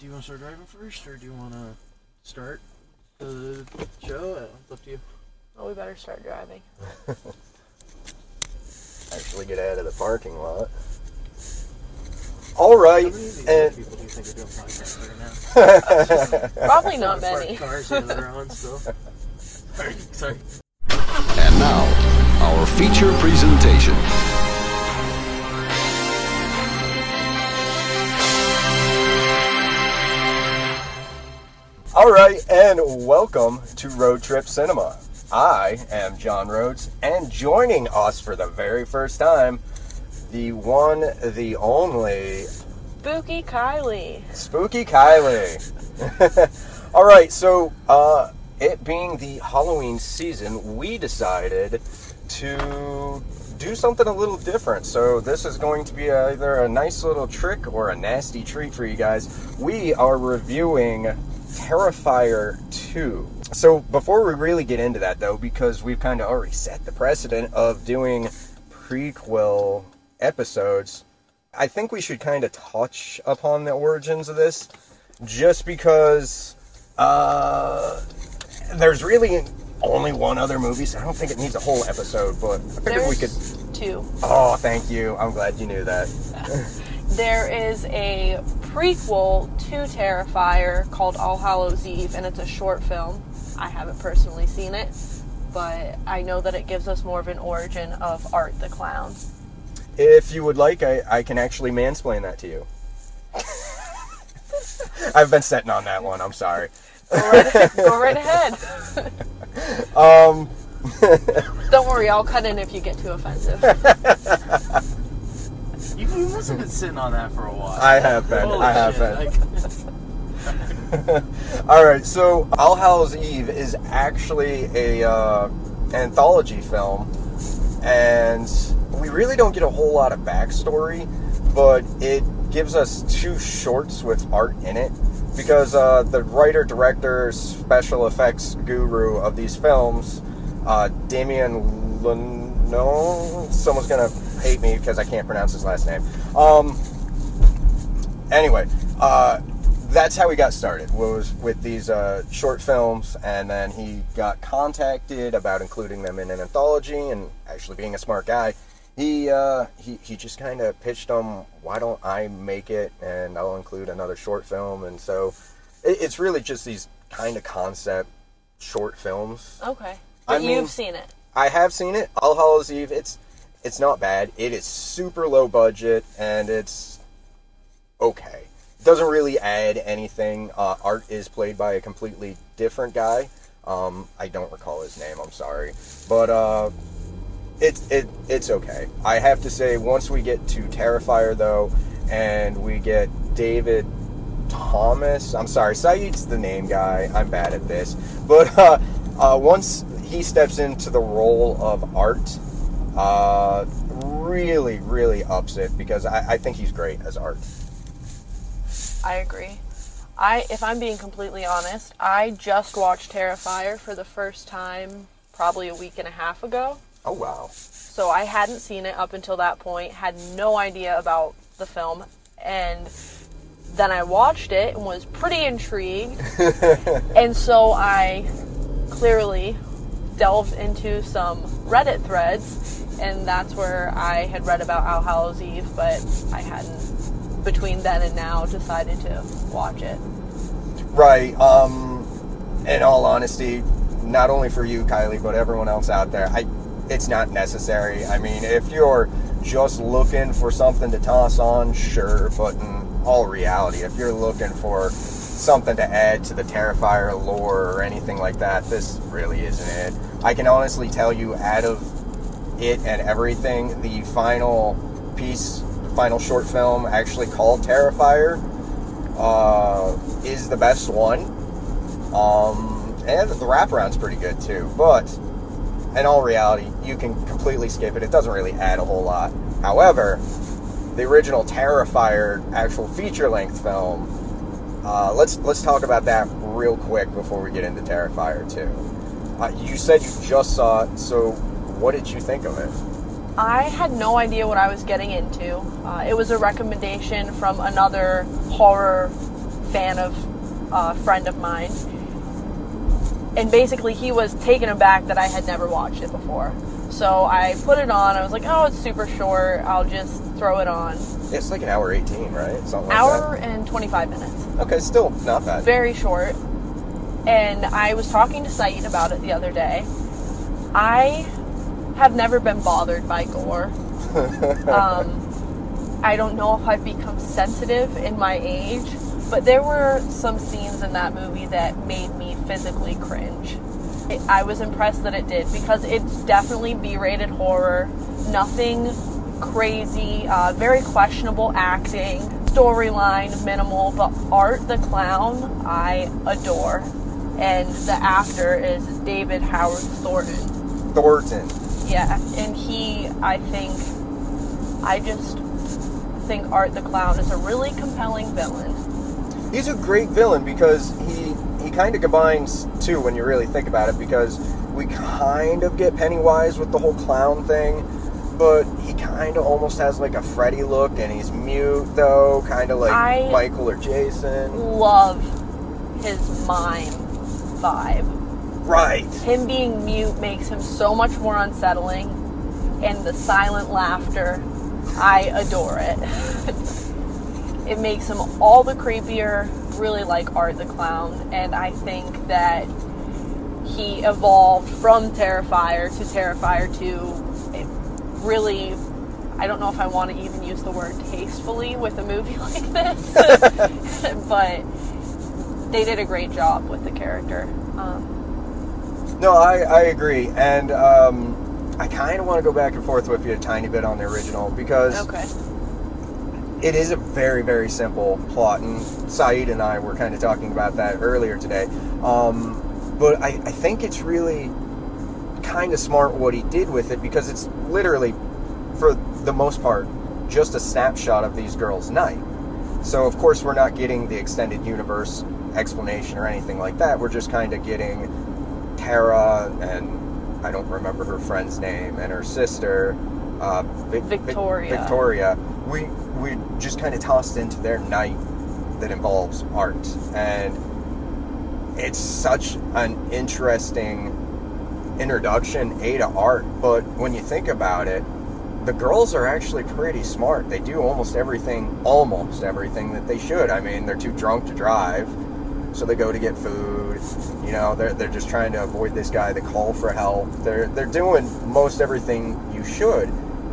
do you want to start driving first, or do you want to start the show? Uh, It's up to you. Oh, we better start driving. Actually, get out of the parking lot. All right, How many of these and people do you think are doing podcasts right now? Probably not many. Cars yeah, that are on still. Sorry, sorry. And now, our feature presentation. All right, and welcome to Road Trip Cinema. I am John Rhodes, and joining us for the very first time, the one, the only Spooky Kylie. Spooky Kylie. All right, so uh, it being the Halloween season, we decided to do something a little different. So this is going to be either a nice little trick or a nasty treat for you guys. We are reviewing Terrifier 2. So before we really get into that though, because we've kind of already set the precedent of doing prequel episodes, I think we should kind of touch upon the origins of this, just because uh, there's really only one other movie, so I don't think it needs a whole episode. But I figured we could. Two. Oh, thank you. I'm glad you knew that. There is a prequel to Terrifier called All Hallows Eve, and it's a short film. I haven't personally seen it, but I know that it gives us more of an origin of Art the Clown. If you would like, I, I can actually mansplain that to you. I've been sitting on that one. I'm sorry. Go right, go right ahead. Um, Don't worry, I'll cut in if you get too offensive. You, you must have been sitting on that for a while. I have been. Holy I have shit, been. All right, so All Hallows Eve is actually a uh, anthology film, and we really don't get a whole lot of backstory, but it gives us two shorts with art in it because uh, the writer, director, special effects guru of these films, uh, Damien Leno, someone's gonna hate me because I can't pronounce his last name. Um, anyway, uh, that's how we got started. Was with these uh, short films, and then he got contacted about including them in an anthology. And actually, being a smart guy, he uh, he he just kind of pitched them. Why don't I make it, and I'll include another short film? And so, it, it's really just these kind of concept short films. Okay. I But mean- you've seen it. I have seen it. All Hallows Eve. It's it's not bad. It is super low budget and it's okay. It doesn't really add anything. Uh, art is played by a completely different guy. Um, I don't recall his name. I'm sorry, but uh, it's it it's okay. I have to say, once we get to Terrifier though, and we get David Thomas. I'm sorry, Saeed's the name guy. I'm bad at this, but uh, uh, once he steps into the role of Art, uh, really, really ups it because I, I think he's great as Art. I agree. I, if I'm being completely honest, I just watched Terrifier for the first time probably a week and a half ago. Oh wow! So I hadn't seen it up until that point, had no idea about the film, and then I watched it and was pretty intrigued. and so I clearly delved into some Reddit threads, and that's where I had read about All Hallows Eve, but I hadn't, between then and now, decided to watch it. Right. Um, in all honesty, not only for you, Kylie, but everyone else out there, I, it's not necessary. I mean, if you're just looking for something to toss on, sure. But in all reality, if you're looking for something to add to the Terrifier lore or anything like that, this really isn't it. I can honestly tell you, out of it and everything, the final piece, the final short film, actually called Terrifier, uh, is the best one. Um, and the wraparound's pretty good too. But in all reality, you can completely skip it. It doesn't really add a whole lot. However, the original Terrifier actual feature-length film. Uh, let's let's talk about that real quick before we get into Terrifier 2. Uh, you said you just saw it, so what did you think of it? I had no idea what I was getting into. Uh, it was a recommendation from another horror fan of a friend of mine. And basically, he was taken aback that I had never watched it before. So I put it on. I was like, oh, it's super short. I'll just throw it on. It's like an hour 18, right? Something like Hour and 25 minutes. Okay, still not bad. Very short. And I was talking to Saeed about it the other day. I have never been bothered by gore. um, I don't know if I've become sensitive in my age, but there were some scenes in that movie that made me physically cringe. I was impressed that it did because it's definitely B rated horror, nothing crazy, uh, very questionable acting, storyline minimal, but Art the Clown I adore. And the actor is David Howard Thornton. Thornton. Yeah, and he, I think, I just think Art the Clown is a really compelling villain. He's a great villain because he he kind of combines too when you really think about it because we kind of get Pennywise with the whole clown thing, but he kind of almost has like a Freddy look and he's mute though, kind of like I- Michael or Jason. Love his mime vibe. Right. Him being mute makes him so much more unsettling, and the silent laughter, I adore it. it makes him all the creepier, really like Art the Clown, and I think that he evolved from Terrifier to Terrifier 2 it really I don't know if I want to even use the word tastefully with a movie like this, but they did a great job with the character. Um, No, I, I agree, and um, I kind of want to go back and forth with you a tiny bit on the original because okay. It is a very very simple plot and saeed and i were kind of talking about that earlier today. Um, but I, I think it's really kind of smart what he did with it because it's literally for the most part just a snapshot of these girls night. So of course we're not getting the extended universe explanation or anything like that. We're just kind of getting tara and i don't remember her friend's name and her sister uh, Vic- Vic- Victoria. victoria. We we just kind of tossed into their night that involves art. And it's such an interesting introduction a to art but when you think about it the girls are actually pretty smart. They do almost everything almost everything that they should. I mean they're too drunk to drive so they go to get food. You know they're, they're just trying to avoid this guy they call for help. They're they're doing most everything you should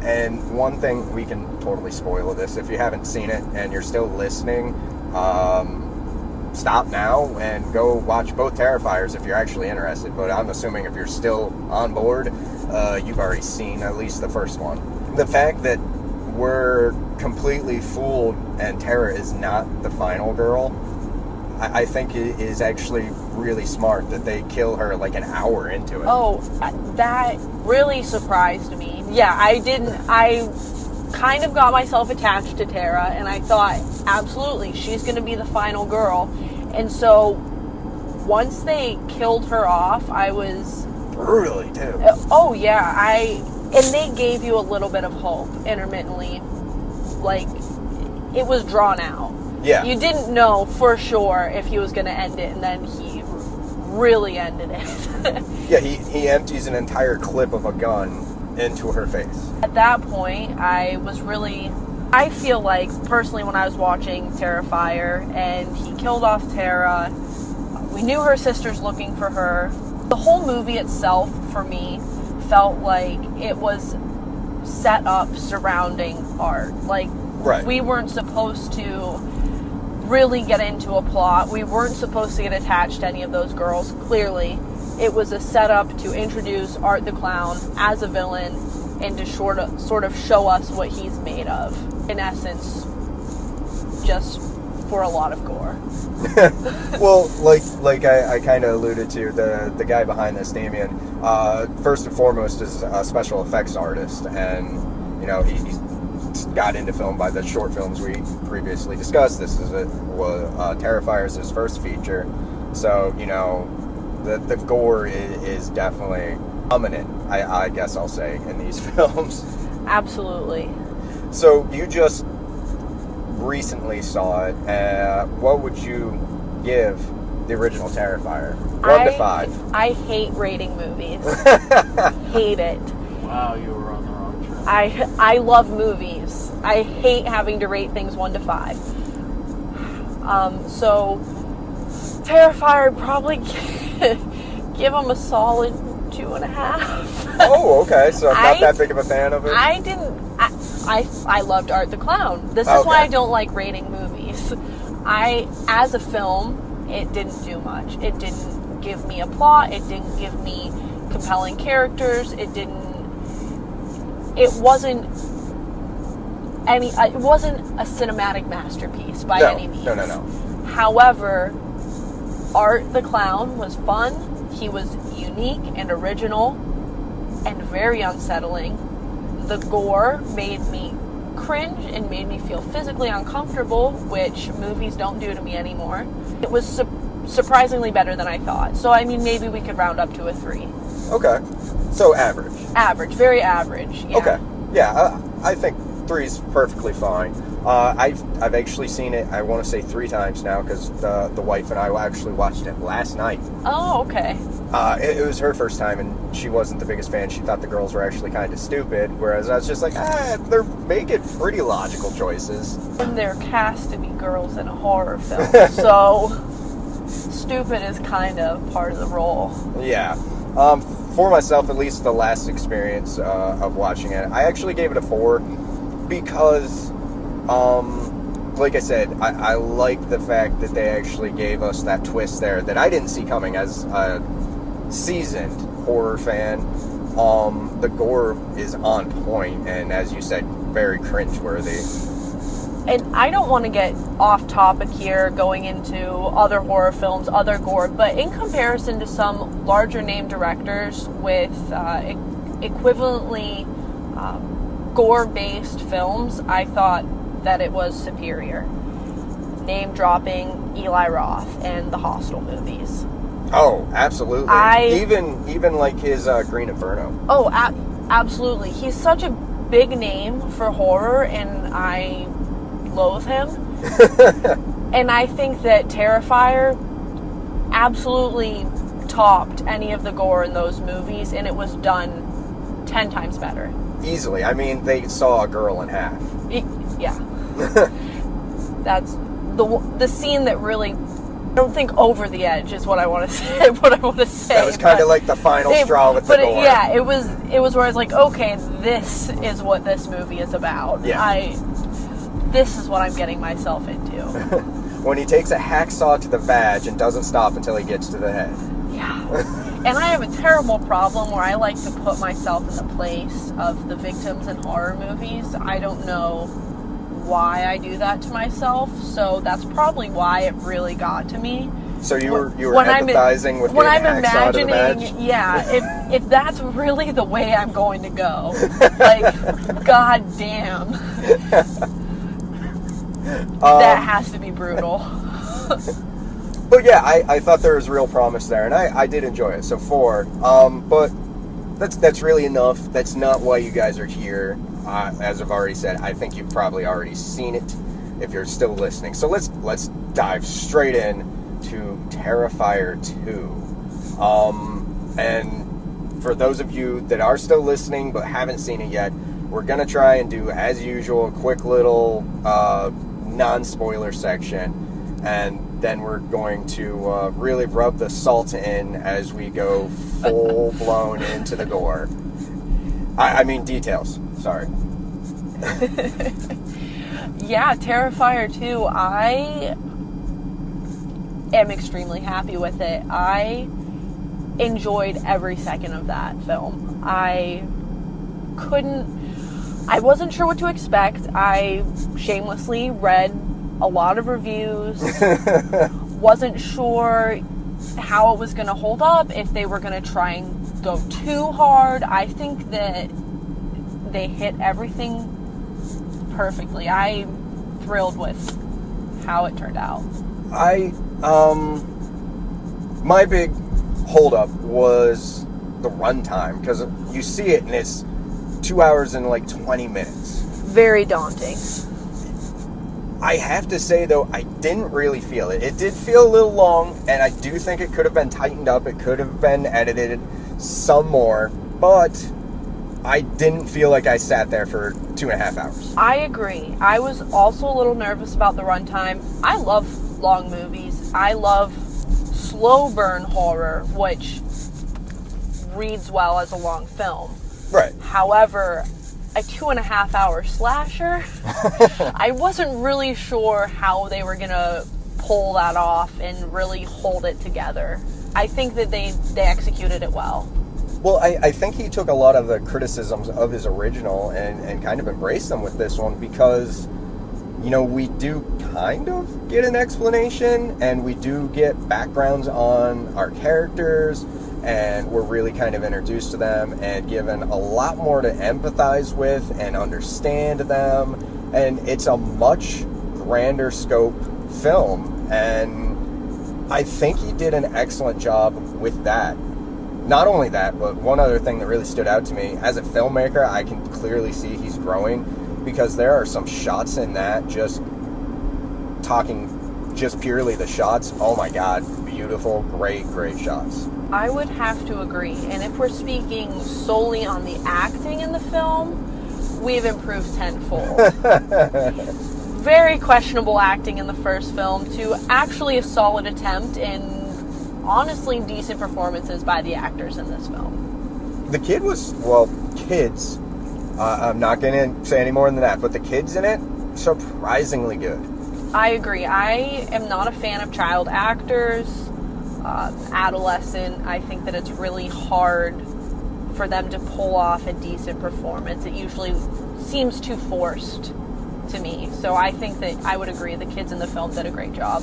and one thing we can totally spoil this if you haven't seen it and you're still listening um, stop now and go watch both Terrifiers if you're actually interested. But I'm assuming if you're still on board, uh, you've already seen at least the first one. The fact that we're completely fooled and Tara is not the final girl, I, I think is actually really smart that they kill her like an hour into it. Oh, that really surprised me. Yeah, I didn't. I kind of got myself attached to Tara, and I thought, absolutely, she's going to be the final girl. And so, once they killed her off, I was, Brutally, too. uh, oh yeah, I. And they gave you a little bit of hope intermittently, like it was drawn out. Yeah. You didn't know for sure if he was going to end it, and then he really ended it. Yeah, he, he empties an entire clip of a gun into her face. At that point, I was really. I feel like, personally, when I was watching Terrifier and he killed off Tara, we knew her sister's looking for her. The whole movie itself, for me, felt like it was set up surrounding art. Like, Right. we weren't supposed to really get into a plot. We weren't supposed to get attached to any of those girls, clearly. It was a setup to introduce Art the Clown as a villain and to sort of, sort of show us what he's made of. In essence, just for a lot of gore. well, like like I, I kind of alluded to, the the guy behind this, Damien, uh, first and foremost is a special effects artist, and you know he, he got into film by the short films we previously discussed. This is a was uh, Terrifier is his first feature, so you know the the gore is, is definitely prominent. I, I guess I'll say in these films. Absolutely. So you just recently saw it, uh, what would you give the original Terrifier? One I, to five. I hate rating movies. hate it. Wow, you were on the wrong track. I I love movies. I hate having to rate things one to five. Um, so Terrifier probably give them a solid two and a half. oh, okay. So not I- that big of a fan of it. I didn't. I, I I loved Art the Clown. This is why I don't like rating movies. I, as a film, it didn't do much. It didn't give me a plot. It didn't give me compelling characters. It didn't. It wasn't any. uh, It wasn't a cinematic masterpiece by no, any means. no, no, no. However, Art the Clown was fun. He was unique and original and very unsettling. The gore made me cringe and made me feel physically uncomfortable, which movies don't do to me anymore. It was su- surprisingly better than I thought. So, I mean, maybe we could round up to a three. Okay. So average. Average, very average. Yeah. Okay. Yeah, I, I think three's perfectly fine. Uh, I've I've actually seen it. I want to say three times now because the the wife and I actually watched it last night. Oh, okay. Uh, it, it was her first time, and she wasn't the biggest fan. She thought the girls were actually kind of stupid, whereas I was just like, ah, they're making pretty logical choices. And they're cast to be girls in a horror film. so, stupid is kind of part of the role. Yeah. Um, for myself, at least the last experience uh, of watching it, I actually gave it a four because, um, like I said, I, I like the fact that they actually gave us that twist there that I didn't see coming as a seasoned horror fan. Um, the gore is on point, and as you said, very cringeworthy. and I don't want to get off topic here going into other horror films, other gore, but in comparison to some larger name directors with uh, equivalently um, gore based films, I thought that it was superior. Name dropping Eli Roth and the Hostel movies. Oh, absolutely. I- even even like his uh, Green Inferno. Oh, a- absolutely. He's such a big name for horror, and I loathe him. and I think that Terrifier absolutely topped any of the gore in those movies, and it was done ten times better. Easily. I mean, they saw a girl in half. Yeah, that's the the scene that really. I don't think over the edge is what I want to say. What I want to say. That was kind of like the final it- straw with the but it- gore. yeah, it was. It was where I was like, okay, this is what this movie is about. Yeah. I. This is what I'm getting myself into. When he takes a hacksaw to the vag and doesn't stop until he gets to the head. yeah. And I have a terrible problem where I like to put myself in the place of the victims in horror movies. I don't know why I do that to myself, so that's probably why it really got to me. So you were you were When I'm- empathizing with when I'm hacksaw to the imagining, yeah, if if that's really the way I'm going to go, like, god damn, that Um, has to be brutal. But yeah, I, I thought there was real promise there, and I, I did enjoy it. So four. Um, but that's that's really enough. That's not why you guys are here. Uh, as I've already said, I think you've probably already seen it if you're still listening. So let's let's dive straight in to Terrifier two. Um, and for those of you that are still listening but haven't seen it yet, we're gonna try and do as usual a quick little uh, non-spoiler section, and then we're going to uh, really rub the salt in as we go full blown into the gore. I, I mean details. Sorry. Yeah, Terrifier 2, I am extremely happy with it. I enjoyed every second of that film. I couldn't, I wasn't sure what to expect. I shamelessly read a lot of reviews, wasn't sure how it was going to hold up, if they were going to try and go too hard. I think that they hit everything perfectly. I'm thrilled with how it turned out. I um my big holdup was the runtime because you see it and it's two hours and like twenty minutes. Very daunting. I have to say though, I didn't really feel it. It did feel a little long, and I do think it could have been tightened up. It could have been edited some more, but I didn't feel like I sat there for two and a half hours. I agree. I was also a little nervous about the runtime. I love long movies. I love slow burn horror, which reads well as a long film. Right. However, a two and a half hour slasher, I wasn't really sure how they were gonna pull that off and really hold it together. I think that they they executed it well. Well, I, I think he took a lot of the criticisms of his original and, and kind of embraced them with this one because, you know, we do kind of get an explanation and we do get backgrounds on our characters and we're really kind of introduced to them and given a lot more to empathize with and understand them. And it's a much grander scope film. And I think he did an excellent job with that not only that, but one other thing that really stood out to me as a filmmaker, I can clearly see he's growing because there are some shots in that just talking just purely the shots. Oh my god, beautiful, great, great shots. I would have to agree. And if we're speaking solely on the acting in the film, we've improved tenfold. Very questionable acting in the first film to actually a solid attempt and honestly decent performances by the actors in this film. The kid was, well, kids. Uh, I'm not going to say any more than that, but the kids in it, surprisingly good. I agree. I am not a fan of child actors, uh, adolescent. I think that it's really hard for them to pull off a decent performance. It usually seems too forced to me. So I think that I would agree the kids in the film did a great job.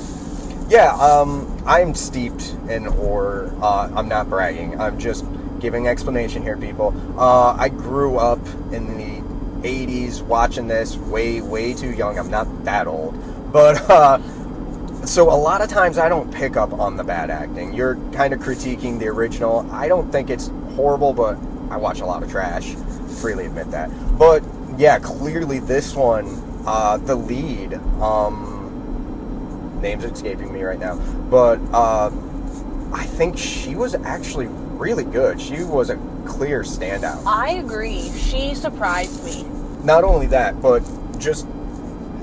Yeah, um, I'm steeped in horror. Uh, I'm not bragging. I'm just giving explanation here, people. Uh, I grew up in the 80s watching this way, way too young. I'm not that old. But, uh, so a lot of times I don't pick up on the bad acting. You're kind of critiquing the original. I don't think it's horrible, but I watch a lot of trash. Freely admit that. But, yeah, clearly this one, uh, the lead, um, name's escaping me right now, but um, I think she was actually really good. She was a clear standout. I agree. She surprised me. Not only that, but just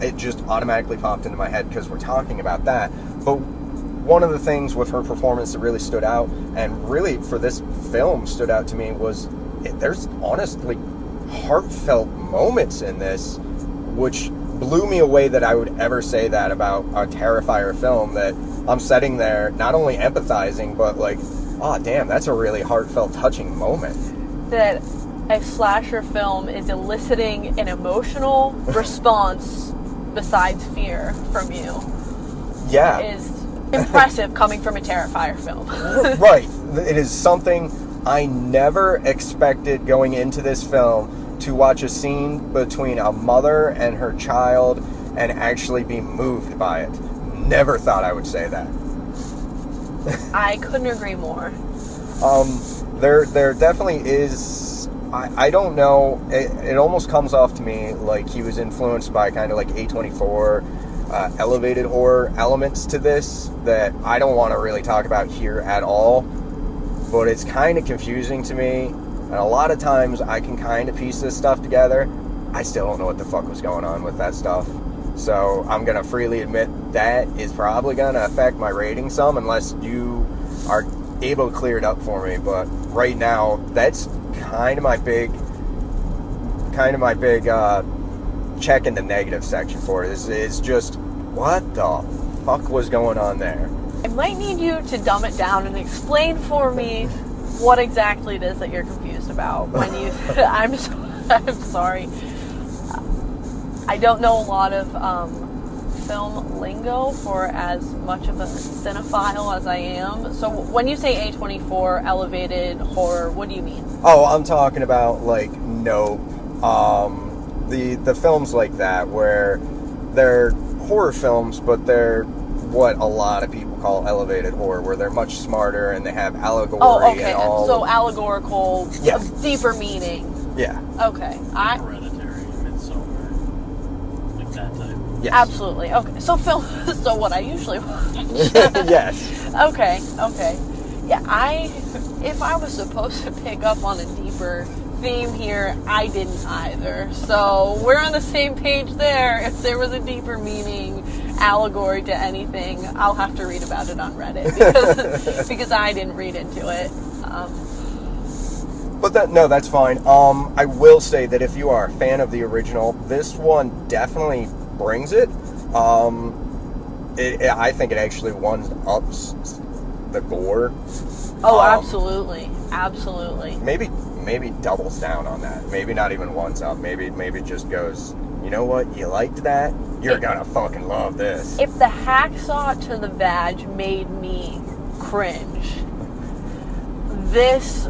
it just automatically popped into my head because we're talking about that. But one of the things with her performance that really stood out, and really for this film stood out to me, was it, there's honestly heartfelt moments in this, which blew me away that I would ever say that about a Terrifier film. That I'm sitting there not only empathizing, but like, oh damn, that's a really heartfelt, touching moment. That a slasher film is eliciting an emotional response besides fear from you Yeah, is impressive coming from a Terrifier film. right. It is something I never expected going into this film to watch a scene between a mother and her child and actually be moved by it. Never thought I would say that. I couldn't agree more. Um, there, there definitely is. I, I don't know. It, it almost comes off to me like he was influenced by kind of like A24 uh, elevated horror elements to this that I don't want to really talk about here at all. But it's kind of confusing to me and a lot of times I can kind of piece this stuff together. I still don't know what the fuck was going on with that stuff. So I'm going to freely admit that is probably going to affect my rating some unless you are able to clear it up for me. But right now, that's kind of my big, kind of my big uh, check in the negative section for it. Is, is just what the fuck was going on there? I might need you to dumb it down and explain for me what exactly it is that you're confused about when you. I'm so, I'm sorry. I don't know a lot of um, film lingo for as much of a cinephile as I am. So when you say A24 elevated horror, what do you mean? Oh, I'm talking about like Nope, um, the the films like that where they're horror films, but they're what a lot of people call elevated horror, where they're much smarter and they have allegory Oh, okay. and all. So allegorical, Yeah. a deeper meaning. yeah, Okay. I Hereditary, Midsommar, like that type. Yes. Absolutely. Okay. So film. So what I usually watch. yes. Okay, okay. Yeah, I if I was supposed to pick up on a deeper theme here, I didn't either. So we're on the same page there. If there was a deeper meaning, allegory to anything, I'll have to read about it on Reddit because because I didn't read into it. Um, But that no, that's fine. Um, I will say that if you are a fan of the original, this one definitely brings it. Um, it, it- I think it actually one ups the gore. oh, Um, absolutely, absolutely. Maybe maybe doubles down on that. Maybe not even ones up. Maybe maybe just goes. You know what? You liked that? You're gonna fucking love this. If the hacksaw to the badge made me cringe, this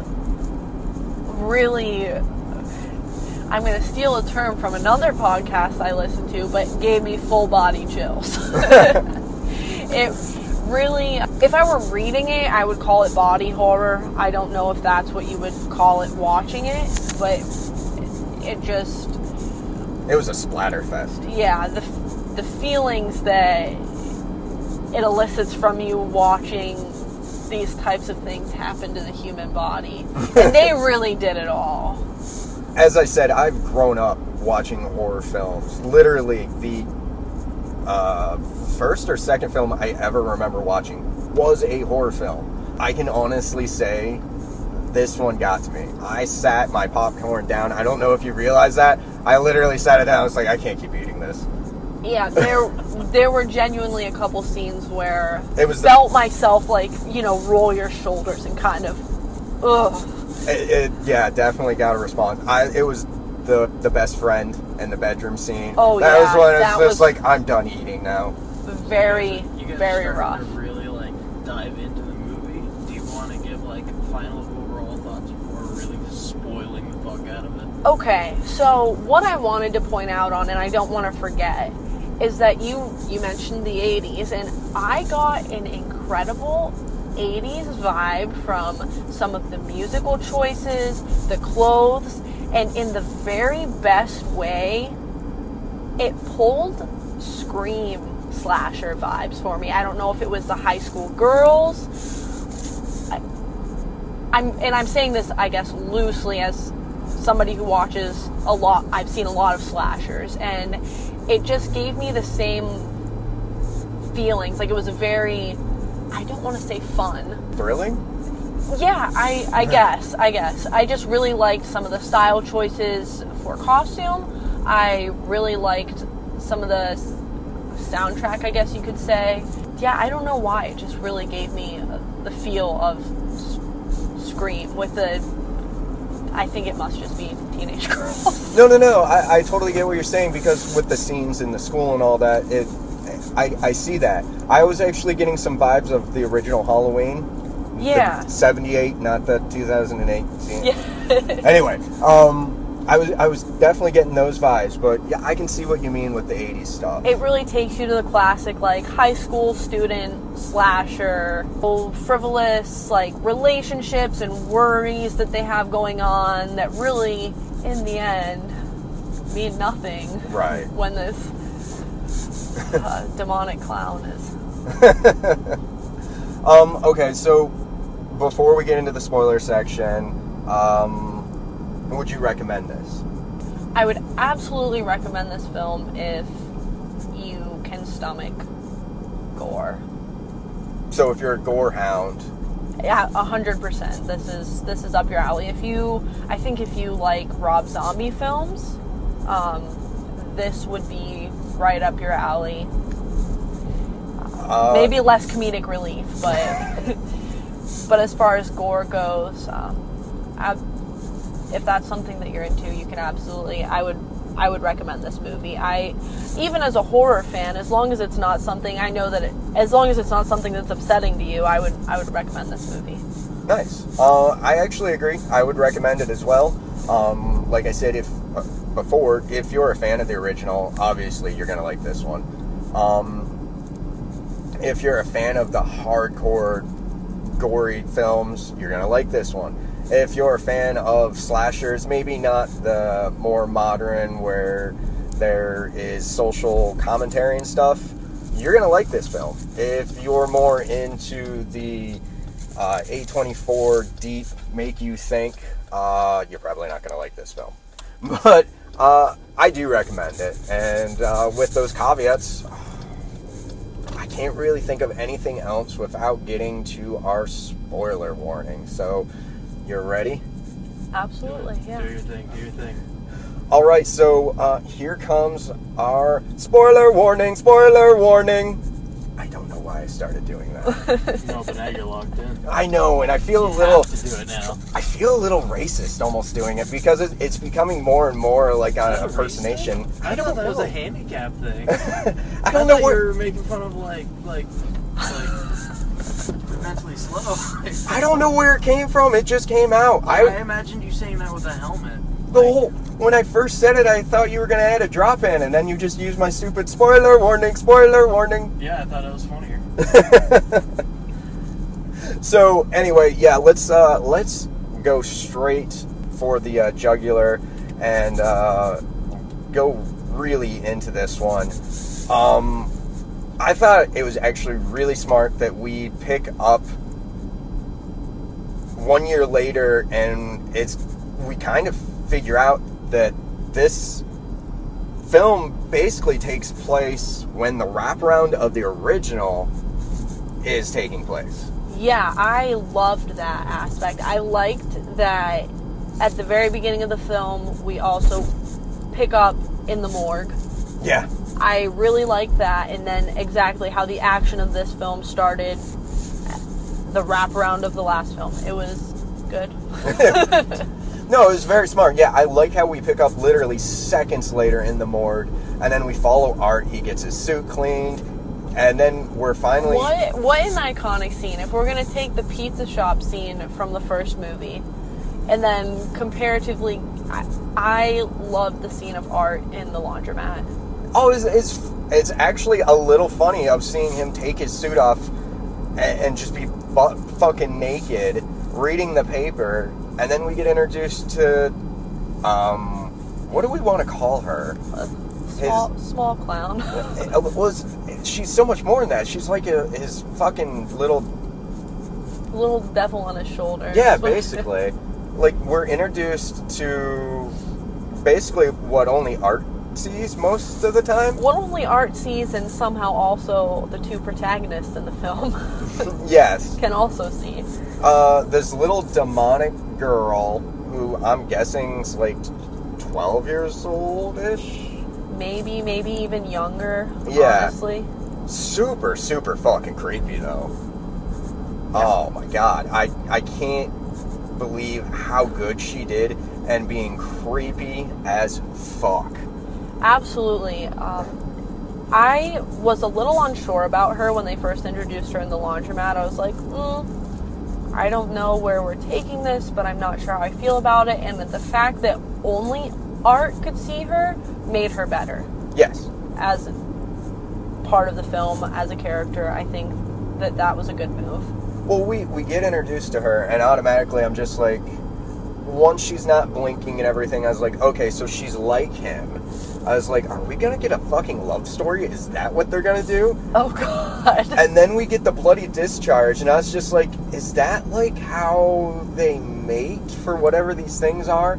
really. I'm going to steal a term from another podcast I listened to, but gave me full body chills. it really, if I were reading it, I would call it body horror. I don't know if that's what you would call it watching it, but it just It was a splatter fest. yeah, the the feelings that it elicits from you watching these types of things happen to the human body, and they really did it all. As I said, I've grown up watching horror films. Literally, the uh, first or second film I ever remember watching was a horror film. I can honestly say this one got to me. I sat my popcorn down. I don't know if you realize that. I literally sat it down. I was like, I can't keep eating this. Yeah, there there were genuinely a couple scenes where It was the- felt myself like you know roll your shoulders and kind of ugh. It, it, yeah, definitely got a response. I, it was the the best friend in the bedroom scene. Oh, that was yeah, when it was that just was- like, I'm done eating now. Very You guys very starting rough. To really like dive into the movie. Do you want to give like final overall thoughts before really just spoiling the fuck out of it? Okay, so what I wanted to point out on, and I don't want to forget, is that you you mentioned the '80s, and I got an incredible '80s vibe from some of the musical choices, the clothes, and in the very best way, it pulled scream slasher vibes for me. I don't know if it was the high school girls. I, I'm and I'm saying this, I guess, loosely as somebody who watches a lot. I've seen a lot of slashers, and it just gave me the same feelings. Like it was a very, I don't want to say fun. Thrilling? Yeah, I, I guess, I guess. I just really liked some of the style choices for costume. I really liked some of the soundtrack, I guess you could say. Yeah, I don't know why. It just really gave me uh, the feel of Scream with the. I think it must just be teenage girls. No, no, no. I, I totally get what you're saying because with the scenes in the school and all that, it, I, I see that. I was actually getting some vibes of the original Halloween. Yeah. 78, not the 2008. Yeah. Anyway, um, I was I was definitely getting those vibes, but yeah, I can see what you mean with the 80s stuff. it really takes you to the classic like high school student slasher old frivolous like relationships and worries that they have going on that really in the end mean nothing Right. when this uh, demonic clown is Um, okay, so before we get into the spoiler section, um, would you recommend this? i would absolutely recommend this film if you can stomach gore So if you're a gore hound, Yeah, a hundred percent. This is this is up your alley. If you, I think, if you like Rob Zombie films, um, this would be right up your alley. uh, Maybe less comedic relief, but but as far as gore goes, um, ab- if that's something that you're into, you can absolutely. I would I would recommend this movie. I even as a horror fan, as long as it's not something I know that it, as long as it's not something that's upsetting to you, I would I would recommend this movie. Nice. Uh, I actually agree. I would recommend it as well. Um, like I said, if before, if you're a fan of the original, obviously you're gonna like this one. Um, if you're a fan of the hardcore, gory films, you're gonna like this one. If you're a fan of slashers, maybe not the more modern where there is social commentary and stuff, you're gonna like this film. If you're more into the uh, A24 deep, make you think, uh, you're probably not gonna like this film. But uh, I do recommend it, and uh, with those caveats, I can't really think of anything else without getting to our spoiler warning. So, you're ready? Absolutely, yeah. Do your thing. Do your thing. All right, so uh, here comes our spoiler warning. Spoiler warning. I don't know why I started doing that. No, but now you're locked in. I know, and I feel a little. have to do it now. I feel a little racist almost doing it because it, it's becoming more and more like an Is that impersonation. I I don't thought that know. was a handicap thing. I don't know thought where. you were making fun of like like like mentally slow. I don't know where it came from. It just came out. I, I imagined you saying that with a helmet. The whole when I first said it, I thought you were gonna add a drop in, and then you just used my stupid spoiler warning. Spoiler warning. Yeah, I thought it was funnier. So anyway, yeah, let's uh, let's go straight for the uh, jugular and uh, go really into this one. Um, I thought it was actually really smart that we pick up one year later, and it's we kind of figure out that this film basically takes place when the wraparound of the original is taking place. Yeah, I loved that aspect. I liked that at the very beginning of the film, we also pick up in the morgue. Yeah. I really liked that, and then exactly how the action of this film started, the wraparound of the last film. It was good. No, it was very smart. Yeah, I like how we pick up literally seconds later in the morgue, and then we follow Art. He gets his suit cleaned, and then we're finally. What what an iconic scene! If we're gonna take the pizza shop scene from the first movie, and then comparatively, I, I loved the scene of art in the laundromat. Oh, it's, it's it's actually a little funny of seeing him take his suit off and, and just be butt fucking naked, reading the paper, and then we get introduced to, um, what do we want to call her? Small small clown. It was she's so much more than that. She's like a, his fucking little Little devil on his shoulder. Yeah, basically. like we're introduced to basically what only art sees most of the time. What only art sees, and somehow also the two protagonists in the film Yes. can also see. Uh, this little demonic girl who I'm guessing's like 12 years old-ish. Maybe, maybe even younger. Yeah. Honestly. Super, super fucking creepy though. Oh my god. I I can't believe how good she did and being creepy as fuck. Absolutely. Um, I was a little unsure about her when they first introduced her in the laundromat. I was like, mm, I don't know where we're taking this, but I'm not sure how I feel about it. And that the fact that only Art could see her made her better Yes. as part of the film, as a character. I think that that was a good move. Well, we, we get introduced to her, and automatically I'm just like, once she's not blinking and everything, I was like, okay, so she's like him. I was like, are we gonna get a fucking love story? Is that what they're gonna do? Oh, God. And then we get the bloody discharge, and I was just like, is that like how they mate for whatever these things are?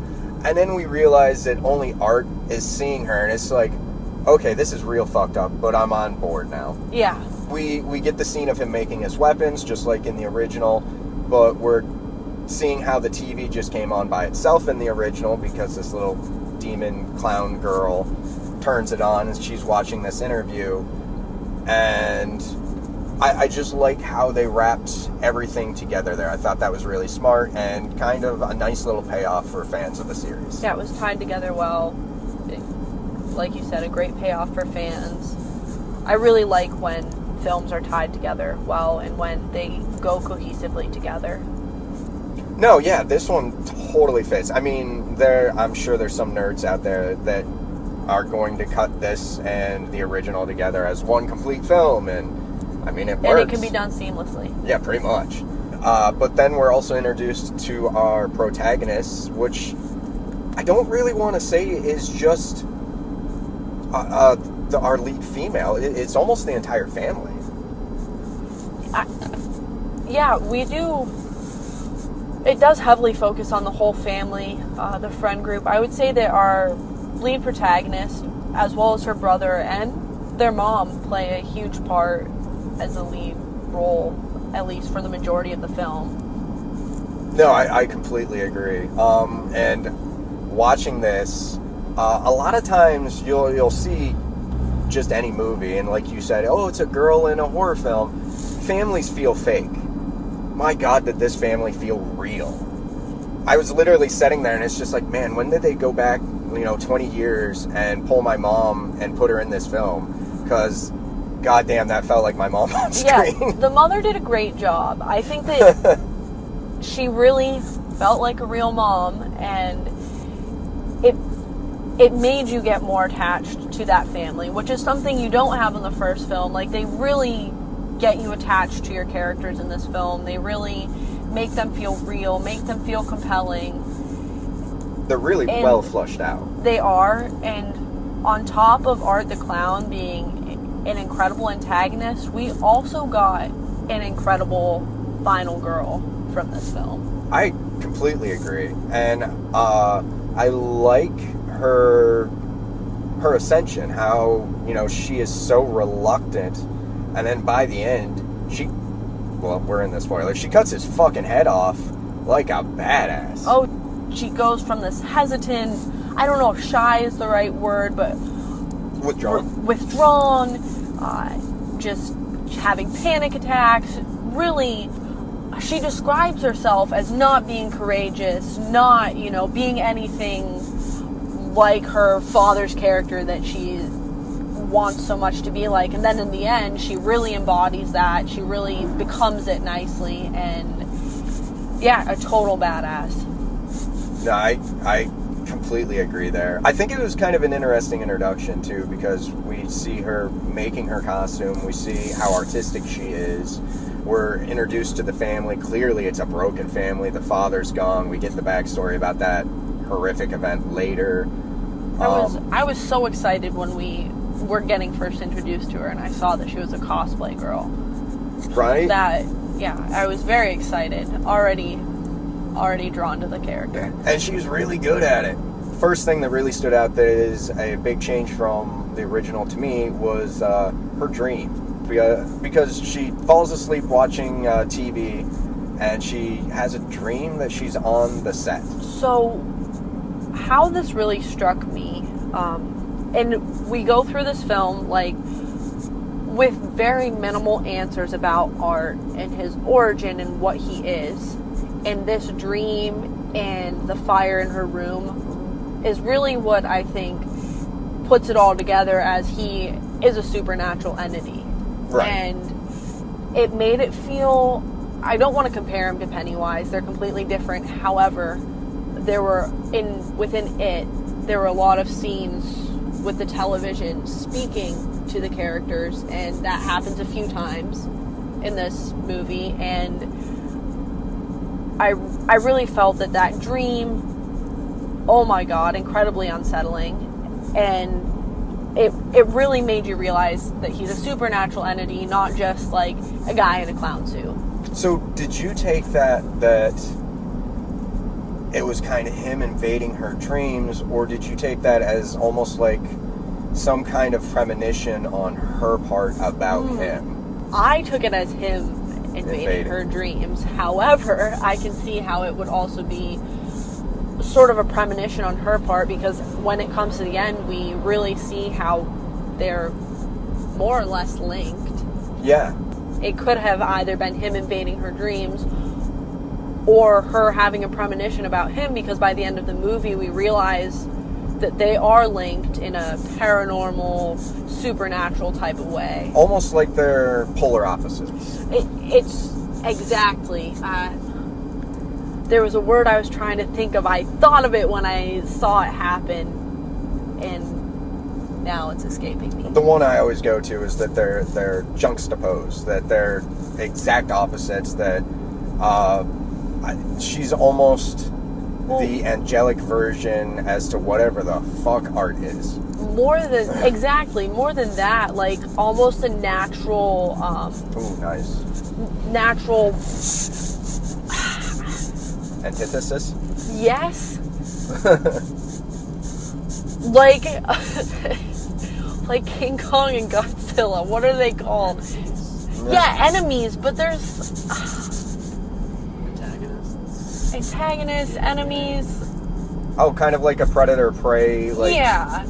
And then we realize that only Art is seeing her, and it's like, okay, this is real fucked up, but I'm on board now yeah. we we get the scene of him making his weapons just like in the original but we're seeing how the tv just came on by itself in the original because this little demon clown girl turns it on as she's watching this interview and I, I just like how they wrapped everything together there i thought that was really smart and kind of a nice little payoff for fans of the series Yeah, it was tied together well. Like you said, a great payoff for fans. I really like when films are tied together well and when they go cohesively together. No, yeah, this one totally fits. I mean, there I'm sure there's some nerds out there that are going to cut this and the original together as one complete film and I mean it works. And it can be done seamlessly. Yeah, pretty much. Uh, but then we're also introduced to our protagonists, which I don't really want to say is just uh, uh, the, our lead female. It, it's almost the entire family. yeah, we do. It does heavily focus on the whole family, uh, the friend group. I would say that our lead protagonist, as well as her brother and their mom, play a huge part as a lead role, at least for the majority of the film. No, I, I completely agree. Um, and watching this, uh, a lot of times you'll you'll see just any movie, and like you said, oh, it's a girl in a horror film. Families feel fake. My God, did this family feel real? I was literally sitting there, and it's just like, man, when did they go back, you know, 20 years and pull my mom and put her in this film? Because, goddamn, that felt like my mom on screen. Yeah, the mother did a great job. I think that she really felt like a real mom, and it it made you get more attached to that family, which is something you don't have in the first film. Like they really get you attached to your characters in this film. They really make them feel real, make them feel compelling. They're really And- well flushed out. They are, and on top of Art the Clown being an incredible antagonist, we also got an incredible final girl from this film. I completely agree, and uh, I like her her ascension. How you know she is so reluctant, and then by the end, she well, we're in the spoiler. She cuts his fucking head off like a badass. Oh, she goes from this hesitant, I don't know if shy is the right word, but withdrawn. withdrawn, uh, just having panic attacks. Really, she describes herself as not being courageous, not, you know, being anything like her father's character that she wants so much to be like. And then in the end, she really embodies that. She really becomes it nicely. And yeah, a total badass. No, I I completely agree there. I think it was kind of an interesting introduction too because we see her making her costume, we see how artistic she is. We're introduced to the family. Clearly, it's a broken family. The father's gone. We get the backstory about that horrific event later. I was Um, I was so excited when we were getting first introduced to her and I saw that she was a cosplay girl. right? That yeah, I was very excited. Already already drawn to the character. and she's really good at it. First thing that really stood out that is a big change from the original to me was uh, her dream, because she falls asleep watching uh, TV, and she has a dream that she's on the set. So how this really struck me, um, and we go through this film like with very minimal answers about art and his origin and what he is. And this dream and the fire in her room is really what I think puts it all together as he is a supernatural entity. Right. And it made it feel I don't want to compare him to Pennywise. They're completely different. However, there were in within it there were a lot of scenes with the television speaking to the characters and that happens a few times in this movie and I I really felt that that dream oh my god incredibly unsettling and it it really made you realize that he's a supernatural entity not just like a guy in a clown suit. So, did you take that that it was kind of him invading her dreams, or did you take that as almost like some kind of premonition on her part about Hmm. him? I took it as him invading Invading. her dreams. However, I can see how it would also be sort of a premonition on her part because when it comes to the end, we really see how they're more or less linked. Yeah, It could have either been him invading her dreams or her having a premonition about him because by the end of the movie, we realize that they are linked in a paranormal, supernatural type of way. almost like they're polar opposites. It, it's exactly. Uh, there was a word I was trying to think of. I thought of it when I saw it happen, and now it's escaping me. The one I always go to is that they're they're juxtaposed, that they're exact opposites. That uh, I, she's almost the angelic version as to whatever the fuck art is. more than exactly more than that like almost a natural um Ooh, nice. natural Antithesis. yes like like king kong and godzilla what are they called yeah enemies but there's Antagonists. enemies Oh, kind of like a predator prey. Like yeah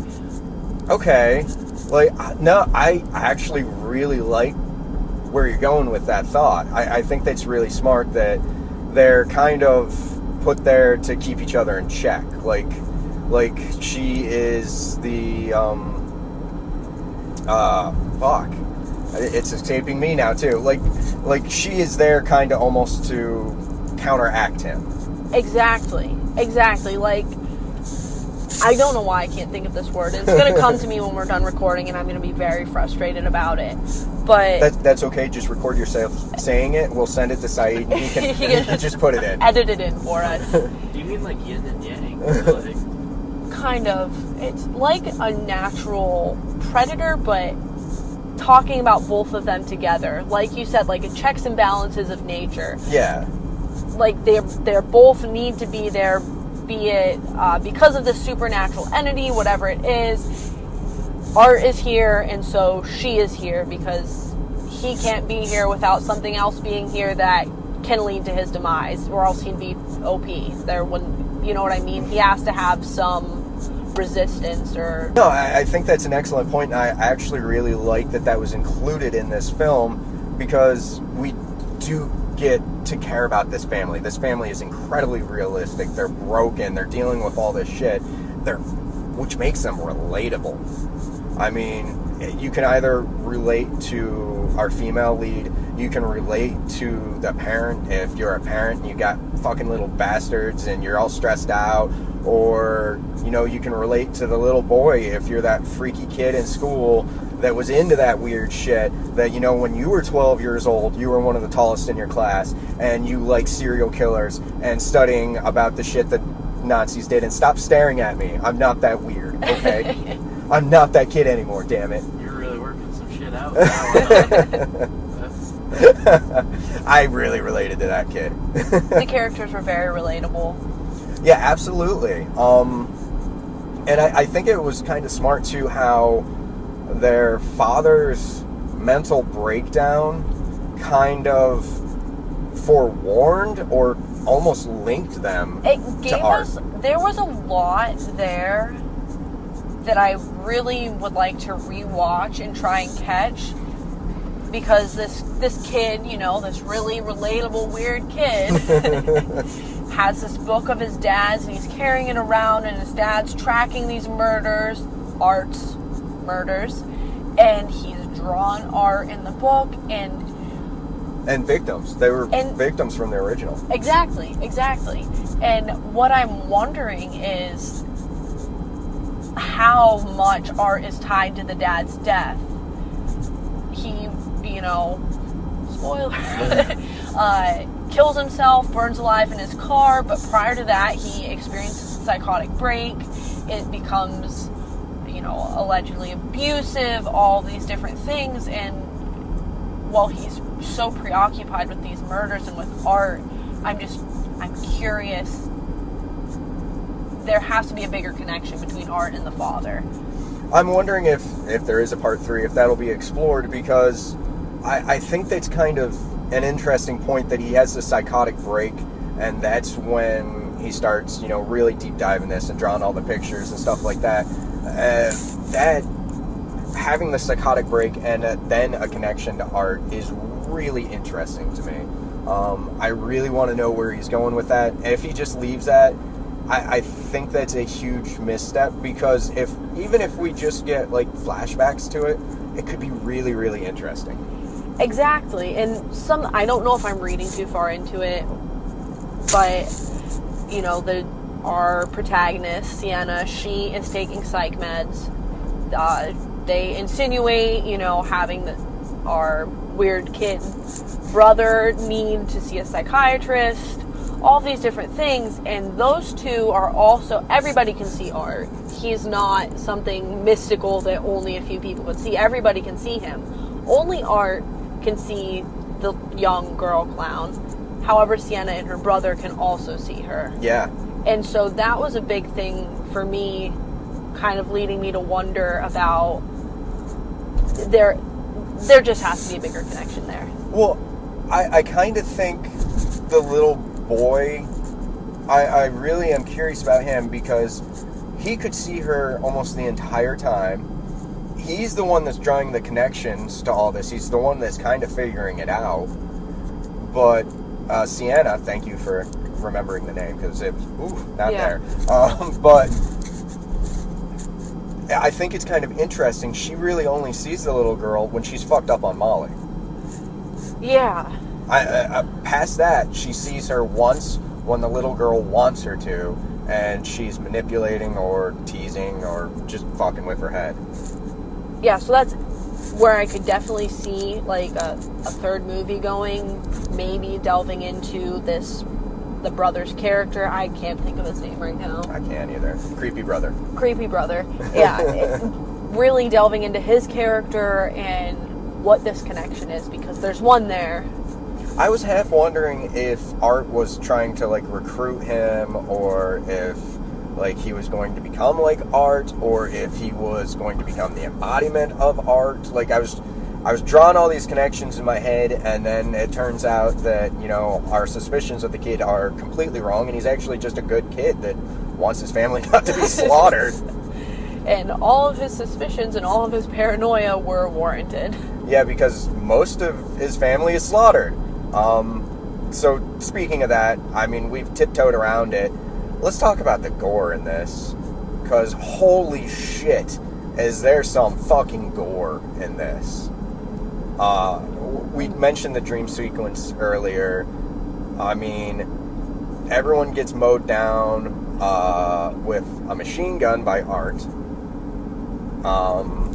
okay, like no, I I actually really like where you're going with that thought. I, I think that's really smart that they're kind of put there to keep each other in check. Like like she is the um uh fuck. It's escaping me now too. Like like she is there kind of almost to counteract him. Exactly. Exactly. Like, I don't know why I can't think of this word. It's going to come to me when we're done recording, and I'm going to be very frustrated about it. But That, that's okay. Just record yourself saying it. We'll send it to Saeed. And he can, He can- he can just put it in. edit it in for us. Do you mean like yin and yang? like, kind of. It's like a natural predator, but talking about both of them together. Like you said, like a checks and balances of nature. Yeah. Like they they both need to be there, be it uh, because of the supernatural entity, whatever it is. Art is here, and so she is here because he can't be here without something else being here that can lead to his demise, or else he'd be OP. There wouldn't, you know what I mean? He has to have some resistance or No, I, I think that's an excellent point. I actually really like that that was included in this film because we do get to care about this family. This family is incredibly realistic. They're broken. They're dealing with all this shit. They're, which makes them relatable. I mean, you can either relate to our female lead, you can relate to the parent if you're a parent and you got fucking little bastards and you're all stressed out, or you know, you can relate to the little boy if you're that freaky kid in school that was into that weird shit that you know when you were 12 years old you were one of the tallest in your class and you like serial killers and studying about the shit that Nazis did and stop staring at me I'm not that weird okay I'm not that kid anymore, damn it. you're really working some shit out. I really related to that kid. the characters were very relatable. yeah, absolutely. Um, and I, I think it was kind of smart too how their father's mental breakdown kind of forewarned or almost linked them It gave art. us there was a lot there that I really would like to rewatch and try and catch because this this kid, you know, this really relatable weird kid has this book of his dad's and he's carrying it around and his dad's tracking these murders, arts murders, and he's drawn art in the book and and victims. They were And- victims from the original. Exactly, exactly. And what I'm wondering is how much art is tied to the dad's death. He, you know, spoiler, uh, kills himself, burns alive in his car, but prior to that, he experiences a psychotic break. It becomes, know, allegedly abusive, all these different things, and while he's so preoccupied with these murders and with art, I'm just I'm curious. There has to be a bigger connection between art and the father. I'm wondering if if there is a part three, if that'll be explored, because I, I think that's kind of an interesting point that he has this psychotic break, and that's when he starts, you know, really deep diving this and drawing all the pictures and stuff like that. Uh, that having the psychotic break and uh, then a connection to art is really interesting to me. Um, I really want to know where he's going with that. If he just leaves that, I, I think that's a huge misstep because if even if we just get like flashbacks to it, it could be really, really interesting. Exactly, and some I don't know if I'm reading too far into it, but you know the our protagonist Sienna, she is taking psych meds. Uh, they insinuate, you know, having the, our weird kid brother need to see a psychiatrist. all these different things. And those two are also, everybody can see art. He's not something mystical that only a few people can see. Everybody can see him. Only art can see the young girl clown. However, Sienna and her brother can also see her. Yeah. And so that was a big thing for me, kind of leading me to wonder about there there just has to be a bigger connection there. Well, I, I kind of think the little boy, I, I really am curious about him because he could see her almost the entire time. He's the one that's drawing the connections to all this. He's the one that's kind of figuring it out. But uh, Sienna, thank you for remembering the name because it was ooh, not Yeah. there. Um, but I think it's kind of interesting. She really only sees the little girl when she's fucked up on Molly. Yeah. I, I, I, past that, she sees her once when the little girl wants her to, and she's manipulating or teasing or just fucking with her head. Yeah, so that's where I could definitely see like a, a third movie going, maybe delving into this the brother's character. I can't think of his name right now. I can't either. Creepy brother. creepy brother. Yeah, it- really delving into his character and what this connection is because there's one there. I was half wondering if Art was trying to like recruit him, or if like he was going to become like Art, or if he was going to become the embodiment of Art. Like I was, I was drawing all these connections in my head, and then it turns out that you know our suspicions of the kid are completely wrong, and he's actually just a good kid that wants his family not to be slaughtered. And all of his suspicions and all of his paranoia were warranted. Yeah, because most of his family is slaughtered. Um, so, speaking of that, I mean, we've tiptoed around it. Let's talk about the gore in this. Because, holy shit, is there some fucking gore in this. Uh, we mentioned the dream sequence earlier. I mean, everyone gets mowed down uh, with a machine gun by Art. Um,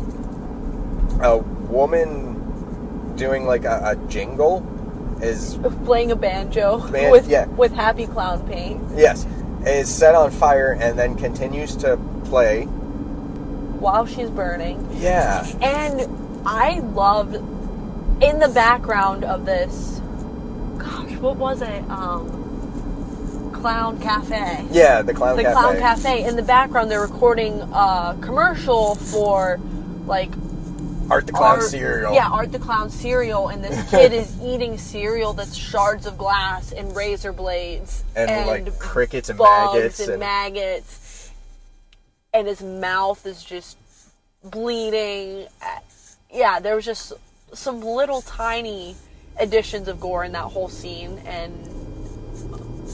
a woman doing like a, a jingle is Playing a banjo Ban- with yeah. with happy clown paint yes is set on fire and then continues to play. while she's burning. Yeah, And I loved in the background of this gosh, what was it? Um Clown Cafe. yeah, the clown the cafe. The Clown Cafe. In the background, they're recording a commercial for like Art the clown Art- cereal. Yeah, Art the Clown cereal, and this kid is eating cereal that's shards of glass and razor blades And, like, crickets and maggots and, and- maggots, and his mouth is just bleeding. Uh, Yeah, there was just some little tiny additions of gore in that whole scene, and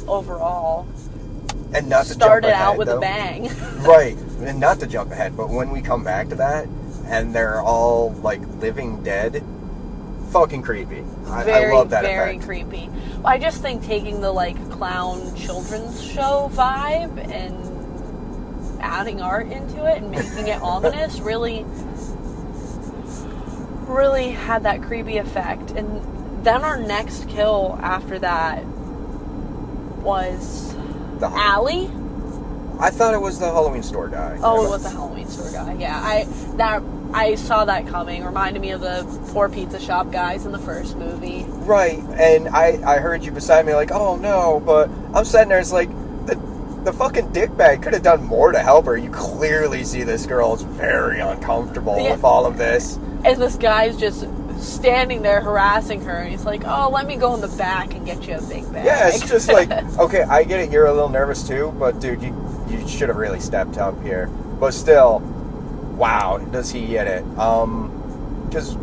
overall and not to started jump ahead, out with though. a bang. Right, and not to jump ahead, but when we come back to that, and they're all like living dead, fucking creepy. I, very, I love that very effect. creepy. I just think taking the like clown children's show vibe and adding art into it and making it ominous really, really had that creepy effect. And then our next kill after that was The, Allie. I thought it was the Halloween store guy. Oh, it was the Halloween store guy. Yeah, I that I saw that coming. Reminded me of the poor pizza shop guys in the first movie. Right, and I, I heard you beside me like, oh no, but I'm sitting there, it's like, the, fucking dickbag could have done more to help her. You clearly see this girl is very uncomfortable Yeah. with all of this. And this guy's just standing there harassing her. And he's like, "Oh, let me go in the back and get you a big bag." Yeah, it's just like, okay, I get it, you're a little nervous too, but dude, you, you should have really stepped up here. But still, wow, does he get it? Um, because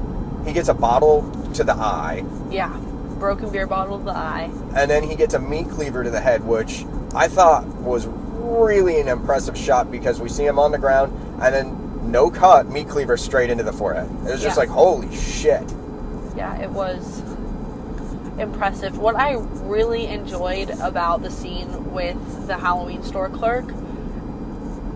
he gets a bottle to the eye, yeah, broken beer bottle to the eye. and then he gets a meat cleaver to the head, which I thought was really an impressive shot because we see him on the ground and then no cut meat cleaver straight into the forehead. It was just Yeah. like holy shit. Yeah, it was impressive. What I really enjoyed about the scene with the Halloween store clerk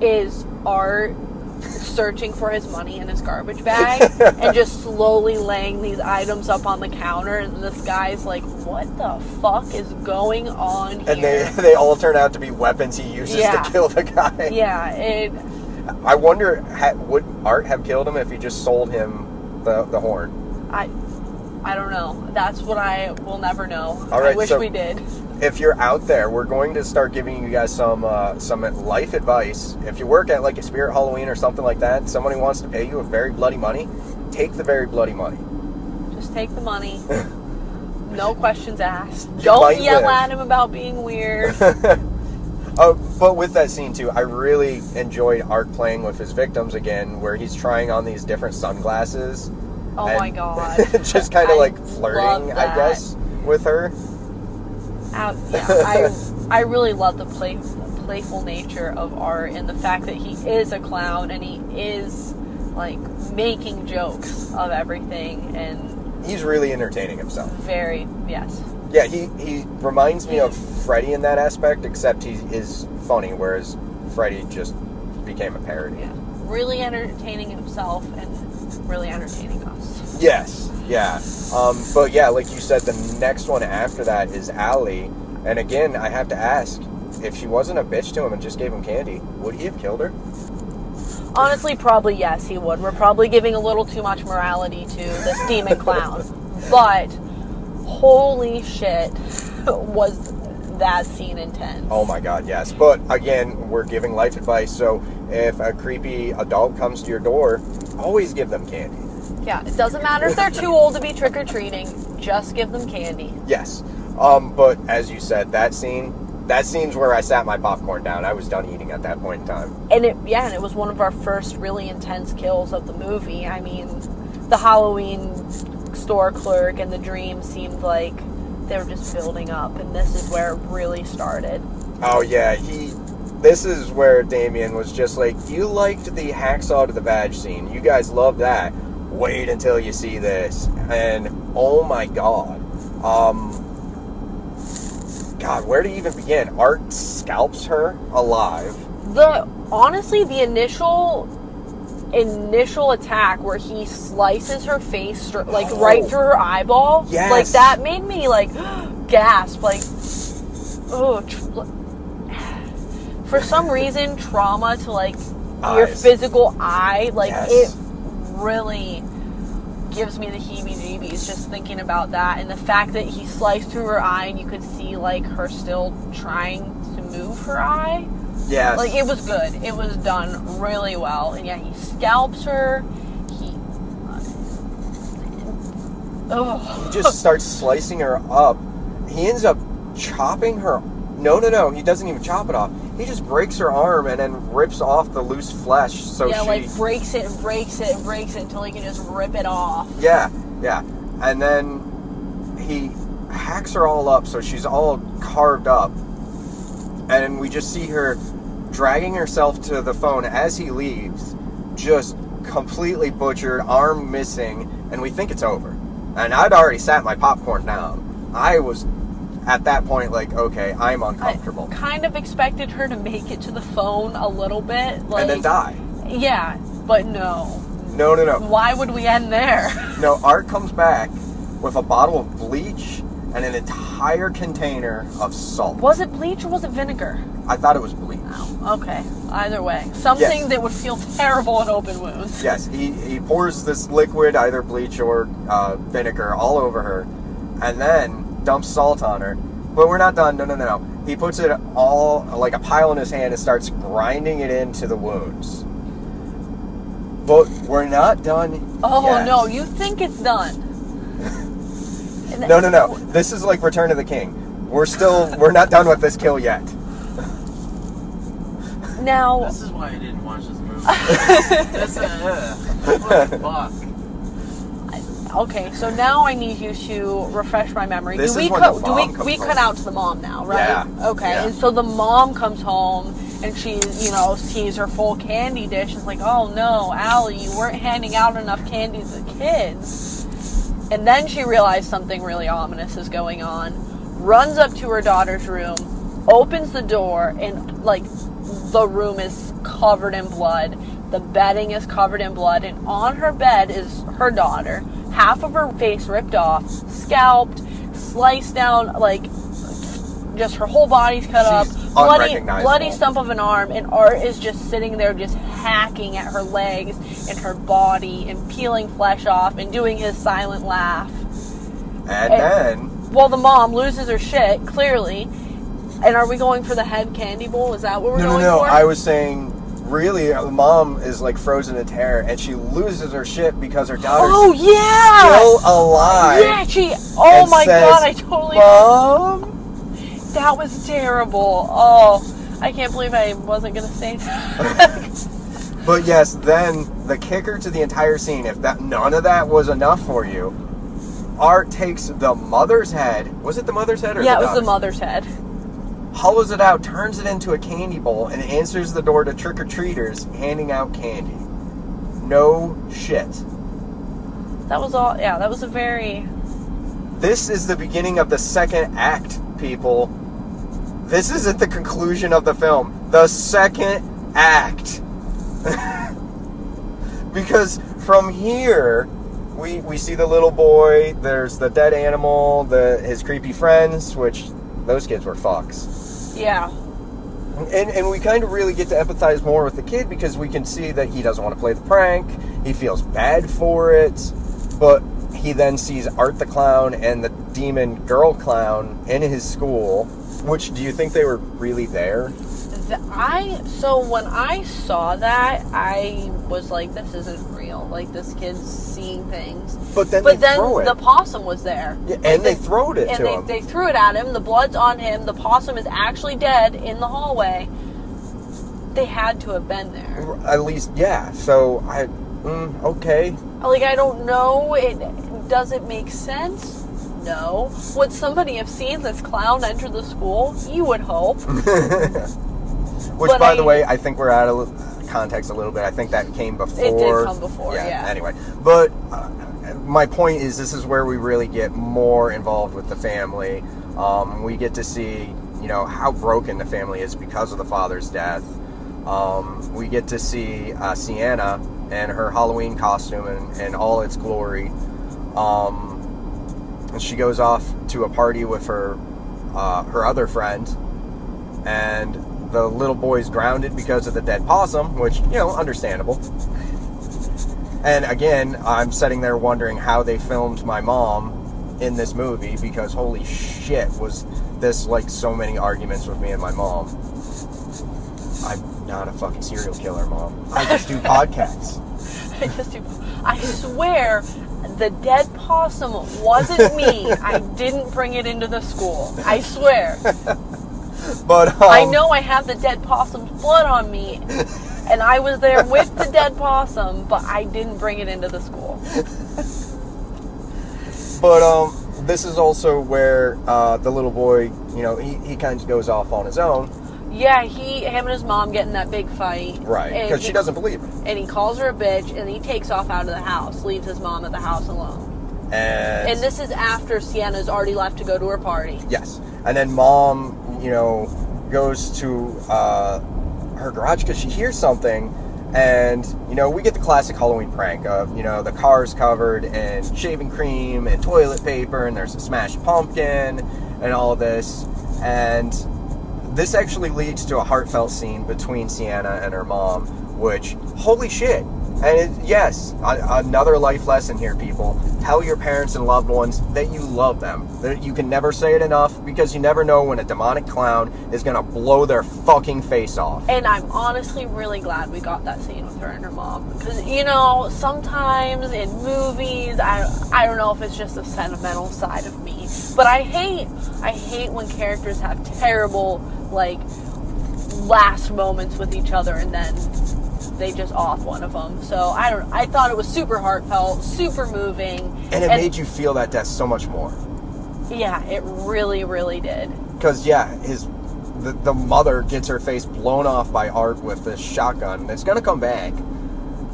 is Art searching for his money in his garbage bag and just slowly laying these items up on the counter and this guy's like what the fuck is going on here And they they all turn out to be weapons he uses Yeah. to kill the guy. yeah it I wonder, would Art have killed him if he just sold him the the horn? i i don't know that's what i will never know All i wish so- we did If you're out there, we're going to start giving you guys some uh, some life advice. If you work at like a Spirit Halloween or something like that, somebody wants to pay you a very bloody money, take the very bloody money. just take the money no questions asked You don't yell live. at him about being weird Oh, but with that scene too, I really enjoyed Art playing with his victims again, where he's trying on these different sunglasses. oh my god just kind of like flirting, I guess, with her. Out, yeah, I I really love the play, playful nature of art and the fact that he is a clown and he is like making jokes of everything and He's really entertaining himself. very yes Yeah, he, he reminds me of Freddy in that aspect, except he is funny, whereas Freddy just became a parody. yeah really entertaining himself and really entertaining us. Yes, yeah. Um, but yeah, like you said, the next one after that is Allie. And again, I have to ask if she wasn't a bitch to him and just gave him candy, would he have killed her? Honestly, probably yes, he would. We're probably giving a little too much morality to this demon clown. But holy shit, was that scene intense. Oh my god, yes. But again, we're giving life advice, so if a creepy adult comes to your door, always give them candy. Yeah, it doesn't matter if they're too old to be trick or treating, just give them candy. Yes. Um, but as you said, that scene, that scene's where I sat my popcorn down. I was done eating at that point in time. And it, yeah, and it was one of our first really intense kills of the movie. I mean, the Halloween store clerk and the dream seemed like they were just building up, and this is where it really started. Oh yeah, he. This is where Damien was just like, you liked the hacksaw to the badge scene. You guys love that. Wait until you see this. And oh my god, um, God, where to even begin? Art scalps her alive. The honestly, the initial initial attack where he slices her face like Oh. right through her eyeball, Yes. like that made me like gasp, like oh. Tr- for some reason, trauma to like your physical eye, like Yes. it really gives me the heebie-jeebies just thinking about that, and the fact that he sliced through her eye and you could see like her still trying to move her eye. Yeah. Like it was good. It was done really well, and yeah, he scalps her. He, oh, he just starts slicing her up. He ends up chopping her. No, no, no. He doesn't even chop it off. He just breaks her arm and then rips off the loose flesh. So yeah, she. like breaks it and breaks it and breaks it until he can just rip it off. Yeah, yeah. And then he hacks her all up so she's all carved up. And we just see her dragging herself to the phone as he leaves, just completely butchered, arm missing, and we think it's over. And I'd already sat my popcorn down. I was at that point like, okay, I'm uncomfortable. I kind of expected her to make it to the phone a little bit, like and then die. Yeah, but no. No, no, no. Why would we end there? No, Art comes back with a bottle of bleach and an entire container of salt. Was it bleach or was it vinegar? I thought it was bleach. Oh, Okay, either way, something Yes. that would feel terrible in open wounds. Yes, he, he pours this liquid, either bleach or uh, vinegar, all over her, and then dumps salt on her. But we're not done. No, no, no, no. He puts it all like a pile in his hand and starts grinding it into the wounds. But we're not done. Oh yet. no, you think it's done? No, no, no. This is like Return of the King. We're still we're not done with this kill yet. Now, This is why I didn't watch this movie. this, uh, what the fuck? Okay, so now I need you to refresh my memory. This do is we cut? the Do we we home. cut out to the mom now, right? Yeah, Okay, yeah. and so the mom comes home and she, you know, sees her full candy dish. and is like, "Oh no, Allie, you weren't handing out enough candy to the kids." And then she realized something really ominous is going on. Runs up to her daughter's room, opens the door, and like the room is covered in blood. The bedding is covered in blood, and on her bed is her daughter. Half of her face ripped off, scalped, sliced down, like just her whole body's cut She's up, bloody, bloody stump of an arm, and Art is just sitting there, just hacking at her legs and her body, and peeling flesh off, and doing his silent laugh. And And- then Well, the mom loses her shit clearly. And are we going for the head candy bowl? Is that what we're no, no, going no. for? I was saying, really, the mom is like frozen in terror, and she loses her shit because her daughter's oh yeah, still alive. yeah. She. Oh my says, god! I totally. Mom. That was terrible. Oh, I can't believe I wasn't gonna say that. But yes, then the kicker to the entire scene, if that none of that was enough for you, Art takes the mother's head. Was it the mother's head or yeah, it was the mother's head. Hollows it out, turns it into a candy bowl, and answers the door to trick or treaters handing out candy. No shit. That was all. Yeah, that was a very. This is the beginning of the second act, people. This isn't the conclusion of the film. The second act. because from here, we, we see the little boy, there's the dead animal, the his creepy friends, which those kids were fucks. Yeah. And, and we kind of really get to empathize more with the kid because we can see that he doesn't want to play the prank. He feels bad for it. But he then sees Art the Clown and the demon girl clown in his school. Which, do you think they were really there? The, I so when I saw that, I was like, "This isn't real. Like this kid's seeing things." But then But they then the possum was there. Yeah, and they throwed it and to they, him. they threw it at him. The blood's on him. The possum is actually dead in the hallway. They had to have been there. At least, yeah. So, I. Mm, okay. Like I don't know. It does it make sense? No. Would somebody have seen this clown enter the school? You would hope. Which, But by the way, I think we're out of context a little bit. I think that came before. It did come before, yeah. Anyway, but uh, my point is, this is where we really get more involved with the family. Um, we get to see, you know, how broken the family is because of the father's death. Um, we get to see uh, Sienna and her Halloween costume and, and all its glory. Um, and she goes off to a party with her uh, her other friend, and the little boy's grounded because of the dead possum, which you know, understandable. And again, I'm sitting there wondering how they filmed my mom in this movie because holy shit, was this like so many arguments with me and my mom. I'm not a fucking serial killer, mom. I just do podcasts. I just do. I swear, the dead possum wasn't me. I didn't bring it into the school. I swear. But um, I know I have the dead possum's blood on me, and I was there with the dead possum, but I didn't bring it into the school. But um, this is also where uh, the little boy, you know, he, he kind of goes off on his own, Yeah, he, him and his mom get in that big fight. right? Because she doesn't believe him. And he calls her a bitch, and he takes off out of the house, leaves his mom at the house alone. And, And this is after Sienna's already left to go to her party. yes, and then mom, you know, goes to uh, her garage because she hears something, and you know, we get the classic Halloween prank of you know the car's covered in shaving cream and toilet paper, and there's a smashed pumpkin, and all this, and this actually leads to a heartfelt scene between Sienna and her mom, which, holy shit. And it, yes, a, another life lesson here, people. Tell your parents and loved ones that you love them. That you can never say it enough because you never know when a demonic clown is gonna blow their fucking face off. And I'm honestly really glad we got that scene with her and her mom. Because, you know, sometimes in movies, I, I don't know if it's just the sentimental side of me, but I hate, I hate when characters have terrible, like, last moments with each other and then they just off one of them. So I don't, I thought it was super heartfelt, super moving. And it made you feel that death so much more. Yeah, it really, really did. Because yeah, his the, the mother gets her face blown off by Art with this shotgun. It's gonna come back,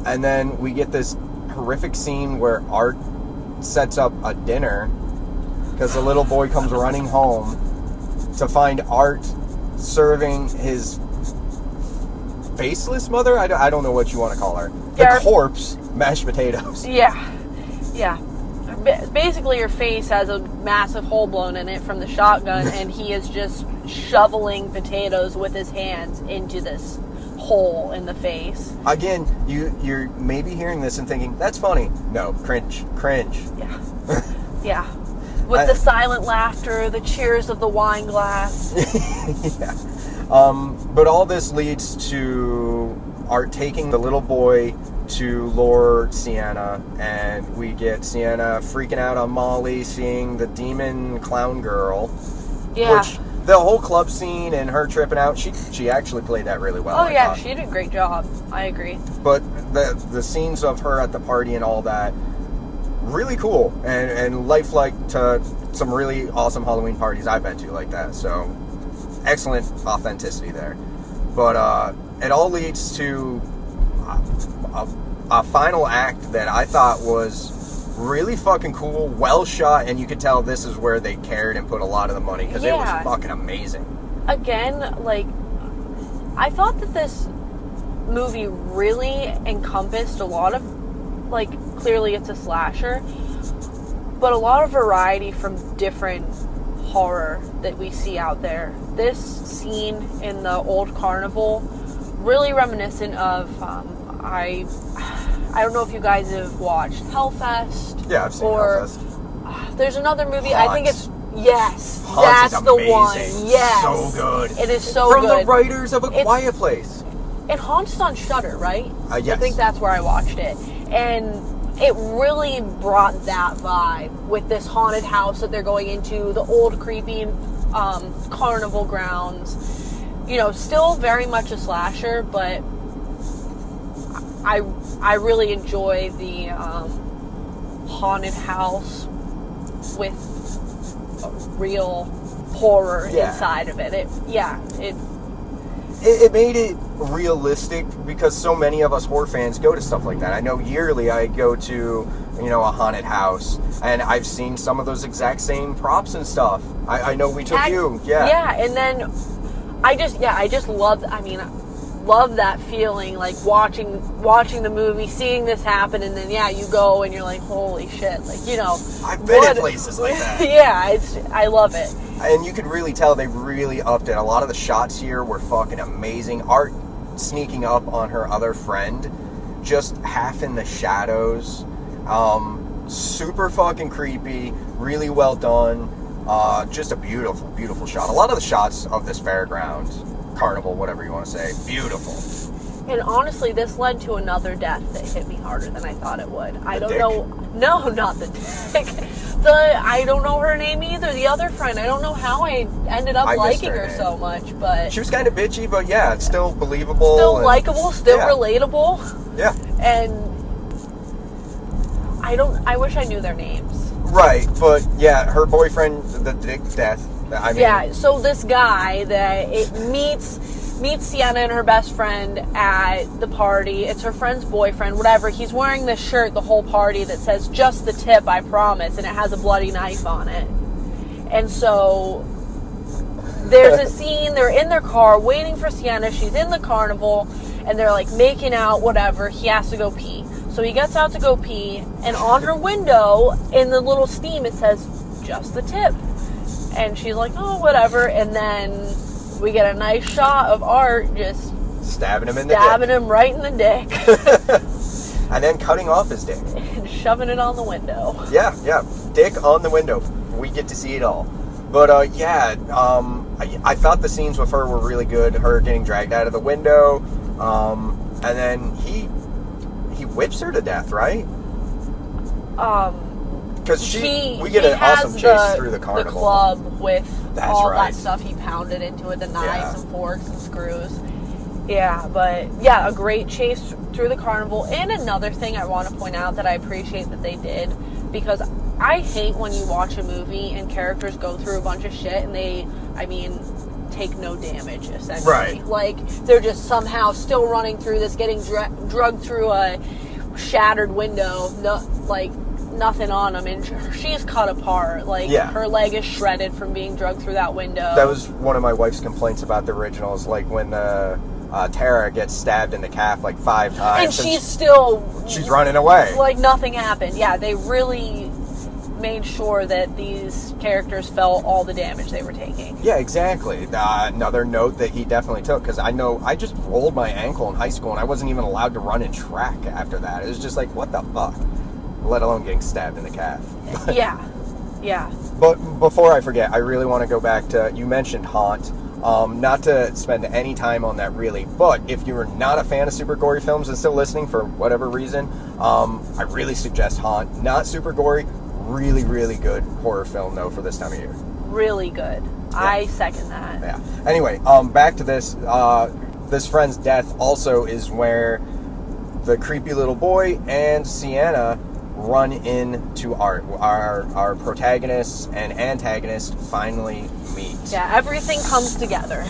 and then we get this horrific scene where Art sets up a dinner because the little boy comes running home to find Art serving his faceless mother. I don't, I don't know what you want to call her. The Yeah. corpse, mashed potatoes. Yeah, yeah. Basically, her face has a massive hole blown in it from the shotgun, and he is just shoveling potatoes with his hands into this hole in the face. Again, you you're maybe hearing this and thinking that's funny. No, cringe, cringe. Yeah, yeah. With I- the silent laughter, the cheers of the wine glass. yeah. Um, but all this leads to Art taking the little boy to lure Sienna, and we get Sienna freaking out on Molly, seeing the demon clown girl. Yeah. Which the whole club scene and her tripping out, she she actually played that really well. oh I yeah, thought. she did a great job. I agree. But the the scenes of her at the party and all that, really cool and and lifelike to some really awesome Halloween parties I've been to like that. So excellent authenticity there. But uh, it all leads to a, a, a final act that I thought was really fucking cool, well shot, and you could tell this is where they cared and put a lot of the money because it was fucking amazing. again, like I thought that this movie really encompassed a lot of like clearly it's a slasher, but a lot of variety from different horror that we see out there. This scene in the old carnival really reminiscent of um, I I don't know if you guys have watched Hellfest Yeah, I've seen or Hellfest. there's another movie I think it's yes that's the one yes So good. it is so good. From good the writers of A It's- Quiet Place. it haunts on Shudder, right? Uh, yes. I think that's where I watched it, and it really brought that vibe with this haunted house that they're going into, the old creepy um, carnival grounds. You know, still very much a slasher, but I I really enjoy the um, haunted house with a real horror Yeah. inside of it. It yeah, it it, it made it realistic because so many of us horror fans go to stuff like that. I know yearly I go to, you know, a haunted house and I've seen some of those exact same props and stuff. I, I know we took you, yeah. Yeah, and then I just yeah, I just love I mean love that feeling like watching watching the movie, seeing this happen and then yeah, you go and you're like holy shit, like you know. I've been at what- places like that. yeah, it's I love it. And you could really tell they really upped it. A lot of the shots here were fucking amazing. Art sneaking up on her other friend, just half in the shadows. Um, super fucking creepy, really well done. Uh, just a beautiful, beautiful shot. A lot of the shots of this fairground, carnival, whatever you want to say, beautiful. And honestly, this led to another death that hit me harder than I thought it would. I don't dick? know. No, not the dick. The I don't know her name either. The other friend. I don't know how I ended up I liking her her, so much, but She was kind of bitchy, but yeah, it's still believable. still likable, still yeah. relatable. Yeah, and I don't. I wish I knew their names. right. But yeah, her boyfriend, the dick death. I mean, yeah. So this guy that it meets meets Sienna and her best friend at the party. It's her friend's boyfriend, whatever. He's wearing this shirt the whole party that says "Just the tip, I promise," and it has a bloody knife on it. And so there's a scene. They're in their car waiting for Sienna. She's in the carnival, and they're like making out, whatever. He has to go pee. So he gets out to go pee, and on her window, in the little steam, it says "Just the tip." And she's like, "Oh, whatever." And then we get a nice shot of Art just stabbing him in the dick stabbing dick. him right in the dick and then cutting off his dick. and shoving it on the window. Yeah, yeah, dick on the window. We get to see it all. But uh, yeah, um, I, I thought the scenes with her were really good. Her getting dragged out of the window, um, and then he he whips her to death, right? Um, Because she he we get an awesome chase the, through the carnival. club with That's all right. that stuff he pounded into it, the knives Yeah. and forks and screws. Yeah, but yeah, a great chase through the carnival. And another thing I want to point out that I appreciate that they did because I hate when you watch a movie and characters go through a bunch of shit and they, I mean, take no damage essentially. Right. Like they're just somehow still running through this, getting dra- drugged through a shattered window, no, like nothing on them, and she's cut apart. Like Yeah. her leg is shredded from being drugged through that window. That was one of my wife's complaints about the originals, like when the uh, Tara gets stabbed in the calf like five times. and she's still she's running away. like nothing happened. Yeah, they really made sure that these characters felt all the damage they were taking. Yeah, exactly. Uh, another note that he definitely took because I know I just rolled my ankle in high school and I wasn't even allowed to run in track after that. It was just like, what the fuck? Let alone getting stabbed in the calf. yeah, yeah. But before I forget, I really want to go back to you mentioned Haunt. Um, not to spend any time on that really, but if you're not a fan of super gory films and still listening for whatever reason, um, I really suggest Haunt. Not super gory, really, really good horror film though for this time of year. Really good. I second that. Yeah. Anyway, um, back to this. Uh, this friend's death also is where the creepy little boy and Sienna run into Art. Our our protagonists and antagonists finally meet. Yeah, everything comes together.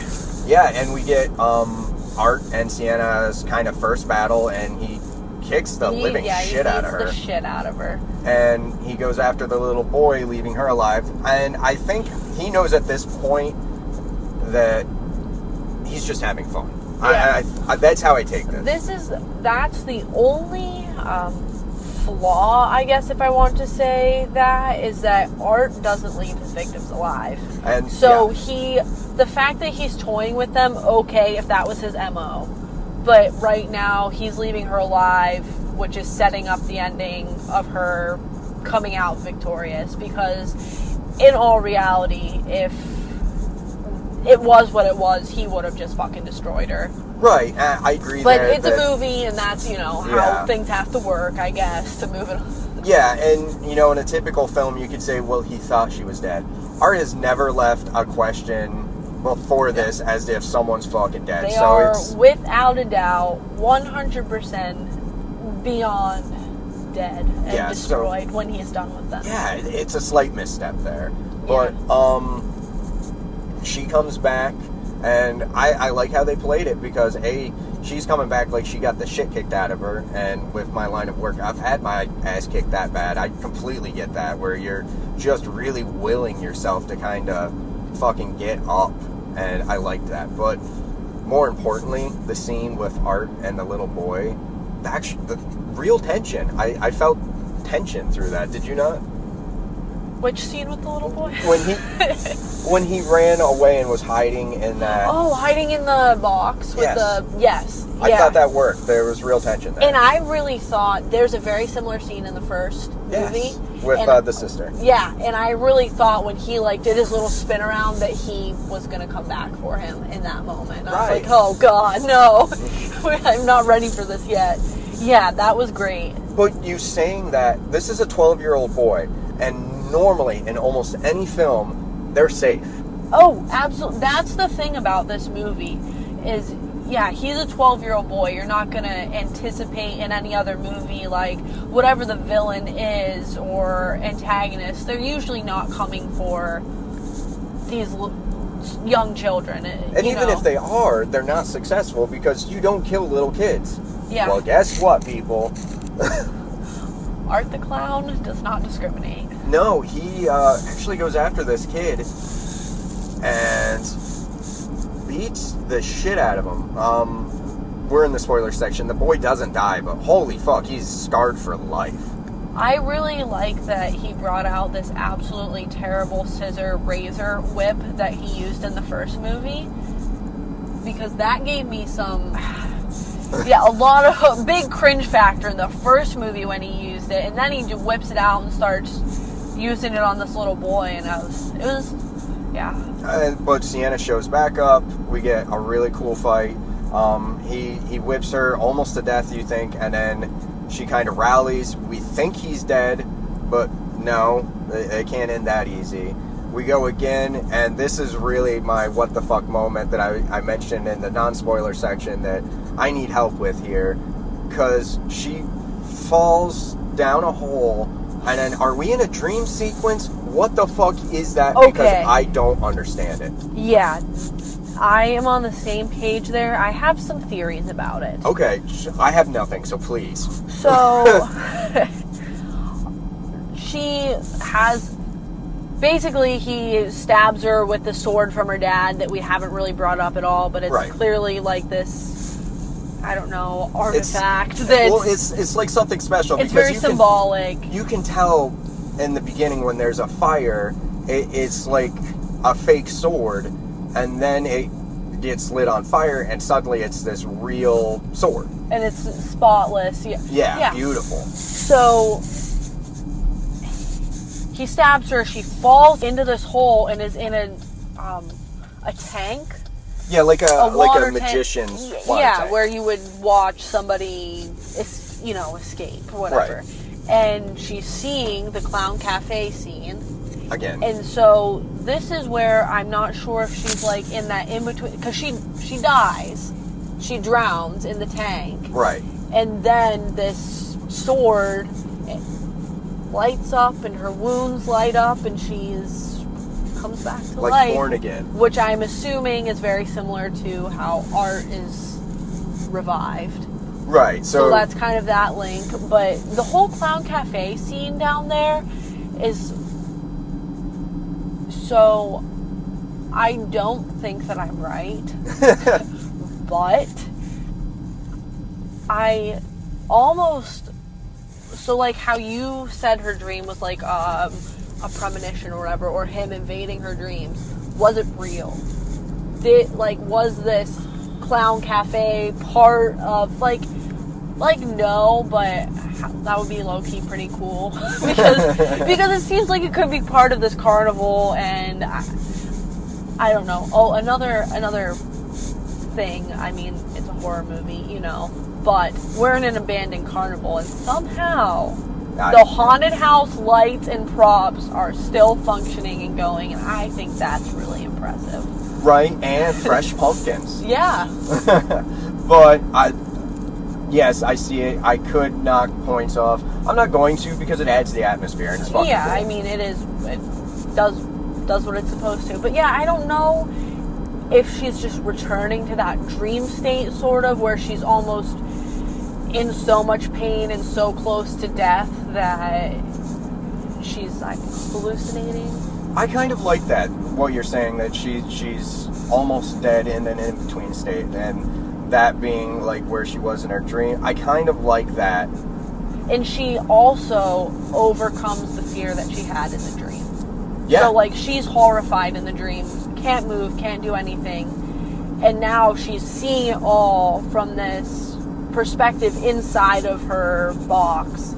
Yeah, and we get um, Art and Sienna's kind of first battle, and he kicks the He- living yeah, shit out of her. The shit out of her. and he goes after the little boy, leaving her alive. And I think he knows at this point that he's just having fun. Yeah. I, I, I, that's how I take this. This is that's the only um, flaw, I guess, if I want to say that, is that Art doesn't leave his victims alive. And So yeah. he, the fact that he's toying with them, okay, if that was his mo, but right now he's leaving her alive, which is setting up the ending of her coming out victorious. Because in all reality, if it was what it was, he would have just fucking destroyed her. Right, I, I agree. But it's a movie, and that's you know how Yeah. things have to work, I guess, to move it. On. Yeah, and you know, in a typical film, you could say, "Well, he thought she was dead." Art has never left a question before this as if someone's fucking dead. They so are it's without a doubt, one hundred percent beyond dead and Yeah, so- destroyed when he's done with them. yeah, it's a slight misstep there. But um, she comes back, and I, I like how they played it because a she's coming back like she got the shit kicked out of her, and with my line of work, I've had my ass kicked that bad. I completely get that where you're just really willing yourself to kind of fucking get up, and I liked that. But more importantly, the scene with Art and the little boy, the actual, the real tension. I, I felt tension through that. Did you not? Which scene with the little boy? when he when he ran away and was hiding in that oh, hiding in the box with Yes. the yes. I yeah. thought that worked. There was real tension there. And I really thought there's a very similar scene in the first yes, movie with and- uh, the sister. Yeah, and I really thought when he like did his little spin around that he was gonna come back for him in that moment. I was like, oh god, no, I'm not ready for this yet. Yeah, that was great. But you saying that this is a 12 year old boy, and normally in almost any film they're safe. Oh, absolutely. That's the thing about this movie is yeah, he's a 12-year-old boy. You're not going to anticipate in any other movie like whatever the villain is or antagonist, they're usually not coming for these l- young children. Eh, and even know. if they are, they're not successful because you don't kill little kids. Yeah. Well, guess what, people? Art the Clown does not discriminate. No, he uh, actually goes after this kid and beats the shit out of him. Um, we're in the spoiler section. The boy doesn't die, but holy fuck, he's scarred for life. I really like that he brought out this absolutely terrible scissor razor whip that he used in the first movie because that gave me some yeah a lot of big cringe factor in the first movie when he used it and then he whips it out and starts using it on this little boy and I was it was yeah And, but Sienna shows back up. We get a really cool fight. Um, he he whips her almost to death, you think, and then she kind of rallies. We think he's dead, but no, they can't end that easy. We go again, and this is really my what the fuck moment that I, I mentioned in the non spoiler section that I need help with here. Because she falls down a hole, and then are we in a dream sequence? What the fuck is that? Because Okay. I don't understand it. yeah I am on the same page there I have some theories about it Okay, I have nothing, so please. So she has basically he stabs her with the sword from her dad that we haven't really brought up at all, but it's Right. clearly like this. I don't know artifact that's well, it's it's like something special it's very you can, symbolic. you can tell in the beginning when there's a fire, it, it's like a fake sword, and then it gets lit on fire, and suddenly it's this real sword. and it's spotless. Yeah, Yeah, beautiful. So he stabs her. She falls into this hole and is in a um, a tank. Yeah, like a, A like a magician's yeah, tank. where you would watch somebody, es- you know, escape or whatever. Right. And she's seeing the clown cafe scene, again. and so this is where I'm not sure if she's like in that in between because she she dies, she drowns in the tank, right. and then this sword lights up and her wounds light up and she's comes back to Like life born again. which i'm assuming is very similar to how art is revived Right. so, So, that's kind of that link but the whole clown cafe scene down there is so i don't think that i'm right but I almost so like how you said her dream was like um, a premonition or whatever, or him invading her dreams. Was it real? Did like was this clown cafe part of like like no, but that would be low key pretty cool because because it seems like it could be part of this carnival and I, I don't know. Oh, another another thing. I mean, it's a horror movie, you know, but we're in an abandoned carnival, and somehow the haunted house lights and props are still functioning and going, and I think that's really impressive. right, and fresh pumpkins. Yeah, but I, yes, I see it. I could knock points off. I'm not going to because it adds to the atmosphere and it's fucking yeah. cool. I mean, it is it does does what it's supposed to, but yeah, I don't know if she's just returning to that dream state, sort of, where she's almost in so much pain and so close to death that she's like hallucinating. I kind of like that. What you're saying that she she's almost dead in an in between state, and that being like where she was in her dream. I kind of like that. And she also overcomes the fear that she had in the dream. Yeah. So like she's horrified in the dream, can't move, can't do anything. And now she's seeing it all from this perspective inside of her box.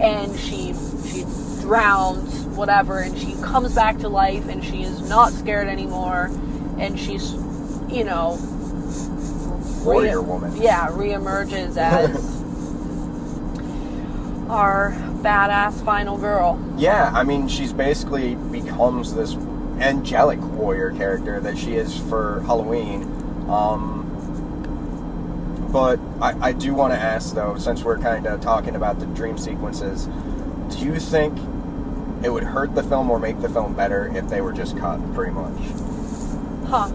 And she she drowns, whatever, and she comes back to life and she is not scared anymore. And she's you know Warrior rea- woman. Yeah, reemerges as our badass final girl. Yeah, I mean, she's basically becomes this angelic warrior character that she is for Halloween. Um, but I, I do want to ask, though, since we're kind of talking about the dream sequences, do you think it would hurt the film or make the film better if they were just cut, pretty much? Huh.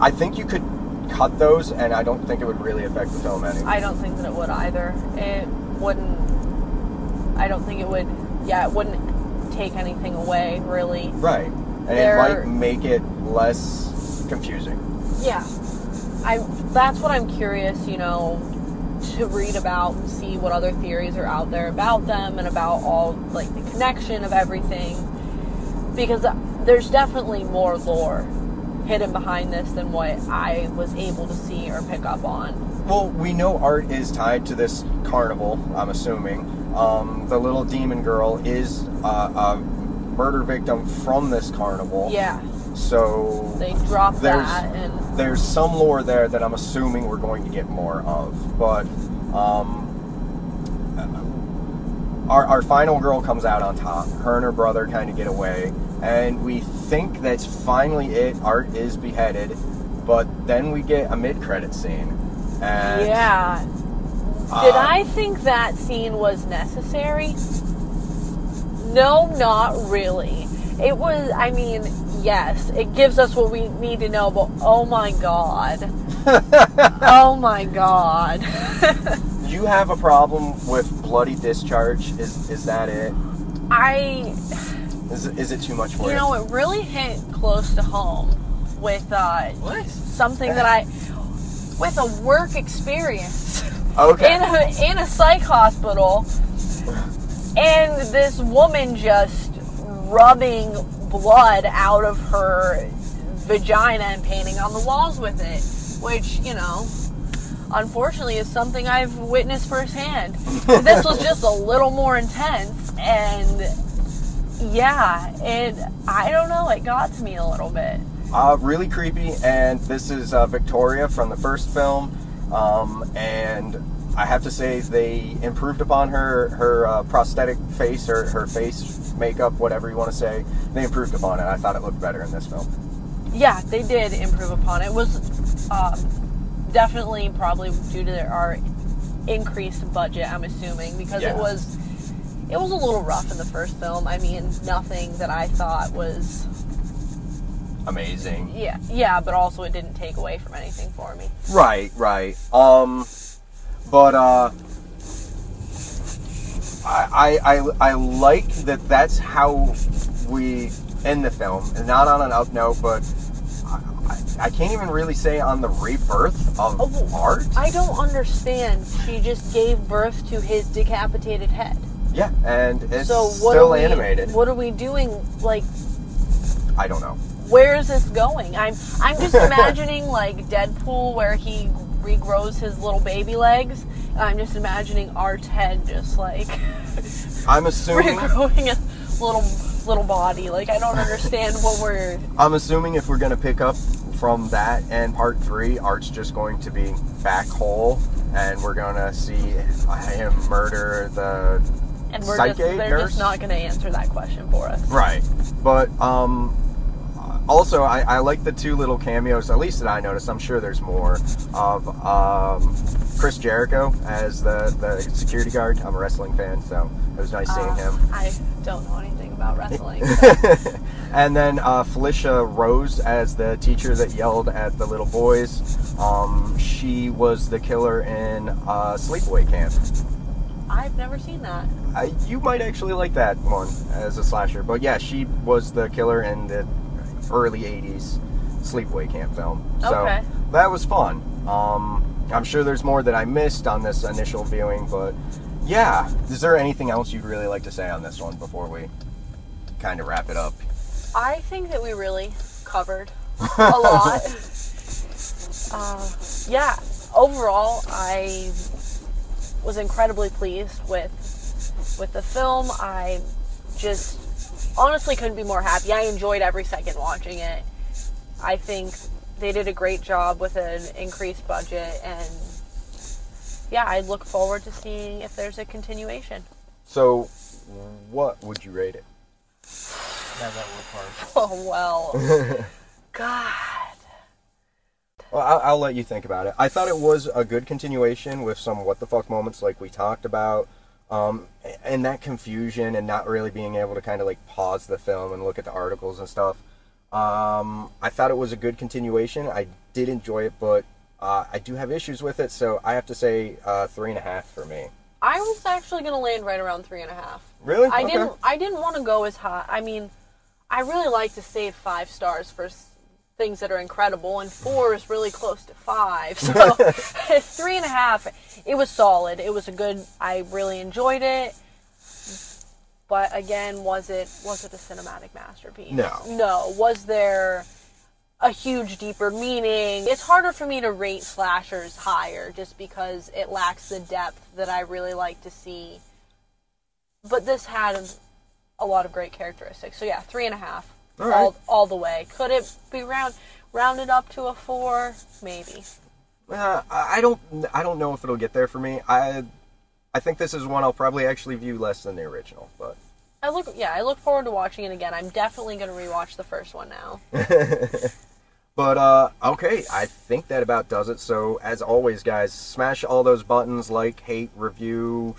I think you could cut those, and I don't think it would really affect the film any. I don't think that it would either. It wouldn't. I don't think it would. Yeah, it wouldn't take anything away, really. right. And it might make it less confusing. Yeah. I. That's what I'm curious, you know, to read about and see what other theories are out there about them and about all like the connection of everything. Because there's definitely more lore hidden behind this than what I was able to see or pick up on. Well, we know art is tied to this carnival, I'm assuming. Um, the little demon girl is uh, a murder victim from this carnival. Yeah. So They dropped There's- that and there's some lore there that I'm assuming we're going to get more of. But um, our, our final girl comes out on top. Her and her brother kind of get away. And we think that's finally it. Art is beheaded. But then we get a mid credit scene. And, Yeah. uh, Did I think that scene was necessary? No, not really. It was, I mean, yes, it gives us what we need to know, but oh my god. oh my god. You have a problem with bloody discharge? Is is that it? I Is it, is it too much for you? You know, it really hit close to home with uh, What? something that I, with a work experience okay. in a in a psych hospital, and this woman just rubbing blood out of her vagina and painting on the walls with it, which you know. Unfortunately, is something I've witnessed firsthand. this was just a little more intense, and yeah, it. I don't know. It got to me a little bit. Uh, really creepy, and this is uh, Victoria from the first film, um, and I have to say they improved upon her her uh, prosthetic face or her face makeup, whatever you want to say. They improved upon it. I thought it looked better in this film. Yeah, they did improve upon it. It was um, definitely probably due to their, our increased budget. I'm assuming because Yeah. it was it was a little rough in the first film. I mean, nothing that I thought was Amazing. yeah yeah, but also it didn't take away from anything for me. Right, right. Um, but uh, I, I, I, I like that. That's how we end the film, and not on an up note, but I, I, I can't even really say on the rebirth of Oh, art. I don't understand. She just gave birth to his decapitated head. yeah, and it's so what still we, animated. What are we doing? Like, I don't know. where is this going? I'm I'm just imagining like Deadpool where he regrows his little baby legs. I'm just imagining Art's head just like I'm assuming. regrowing his little little body. Like I don't understand what we're I'm assuming if we're gonna pick up from that and part three, Art's just going to be back whole, and we're gonna see him murder the and we're Psyche just they're nurse? just not going to answer that question for us. Right. But um also I, I like the two little cameos, at least that I noticed, I'm sure there's more, of um Chris Jericho as the, the security guard. I'm a wrestling fan, so it was nice seeing Uh, him. I don't know anything about wrestling. and then uh, Felissa Rose as the teacher that yelled at the little boys. Um, she was the killer in uh, Sleepaway Camp. I've never seen that. I, you might actually like that one as a slasher, but yeah, she was the killer in the early '80s Sleepaway Camp film. So Okay. that was fun. Um, I'm sure there's more that I missed on this initial viewing, but yeah. Is there anything else you'd really like to say on this one before we kind of wrap it up? I think that we really covered a lot. uh, yeah, overall, I was incredibly pleased with with the film. I just honestly couldn't be more happy. I enjoyed every second watching it. I think they did a great job with an increased budget, and yeah, I look forward to seeing if there's a continuation. So, what would you rate it? Yeah, that worked hard. Oh well, God. Well, I'll, I'll let you think about it. I thought it was a good continuation with some what the fuck moments like we talked about, um, and that confusion and not really being able to kind of like pause the film and look at the articles and stuff. Um, I thought it was a good continuation. I did enjoy it, but uh, I do have issues with it, so I have to say uh, three and a half for me. I was actually gonna land right around three and a half. Really? I Okay. didn't. I didn't want to go as high. I mean, I really like to save five stars for things that are incredible, and four is really close to five. So three and a half. It was solid. It was a good. I really enjoyed it. But again, was it was it a cinematic masterpiece? No. No. Was there a huge deeper meaning? It's harder for me to rate slashers higher just because it lacks the depth that I really like to see but this had a lot of great characteristics. So yeah, three and a half, All all, right. all the way. Could it be round rounded up to a four? Maybe. Uh, I I don't. I don't know if it'll get there for me. I. I think this is one I'll probably actually view less than the original, but. I look, yeah, I look forward to watching it again. I'm definitely going to rewatch the first one now. But uh okay, I think that about does it. So as always guys, smash all those buttons like, hate, review,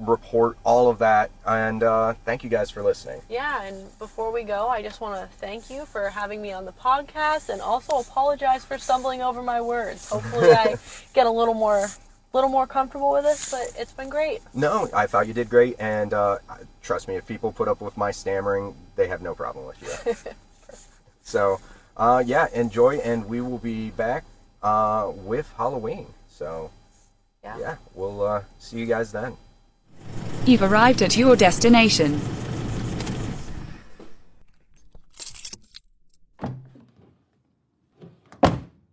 report, all of that. And uh thank you guys for listening. Yeah, and before we go, I just want to thank you for having me on the podcast, and also apologize for stumbling over my words. Hopefully, I get a little more little more comfortable with this, but it's been great. No, I thought you did great, and uh, trust me, if people put up with my stammering, they have no problem with you. so, uh, yeah, enjoy, and we will be back uh, with Halloween. So, Yeah. yeah, we'll uh, see you guys then. You've arrived at your destination.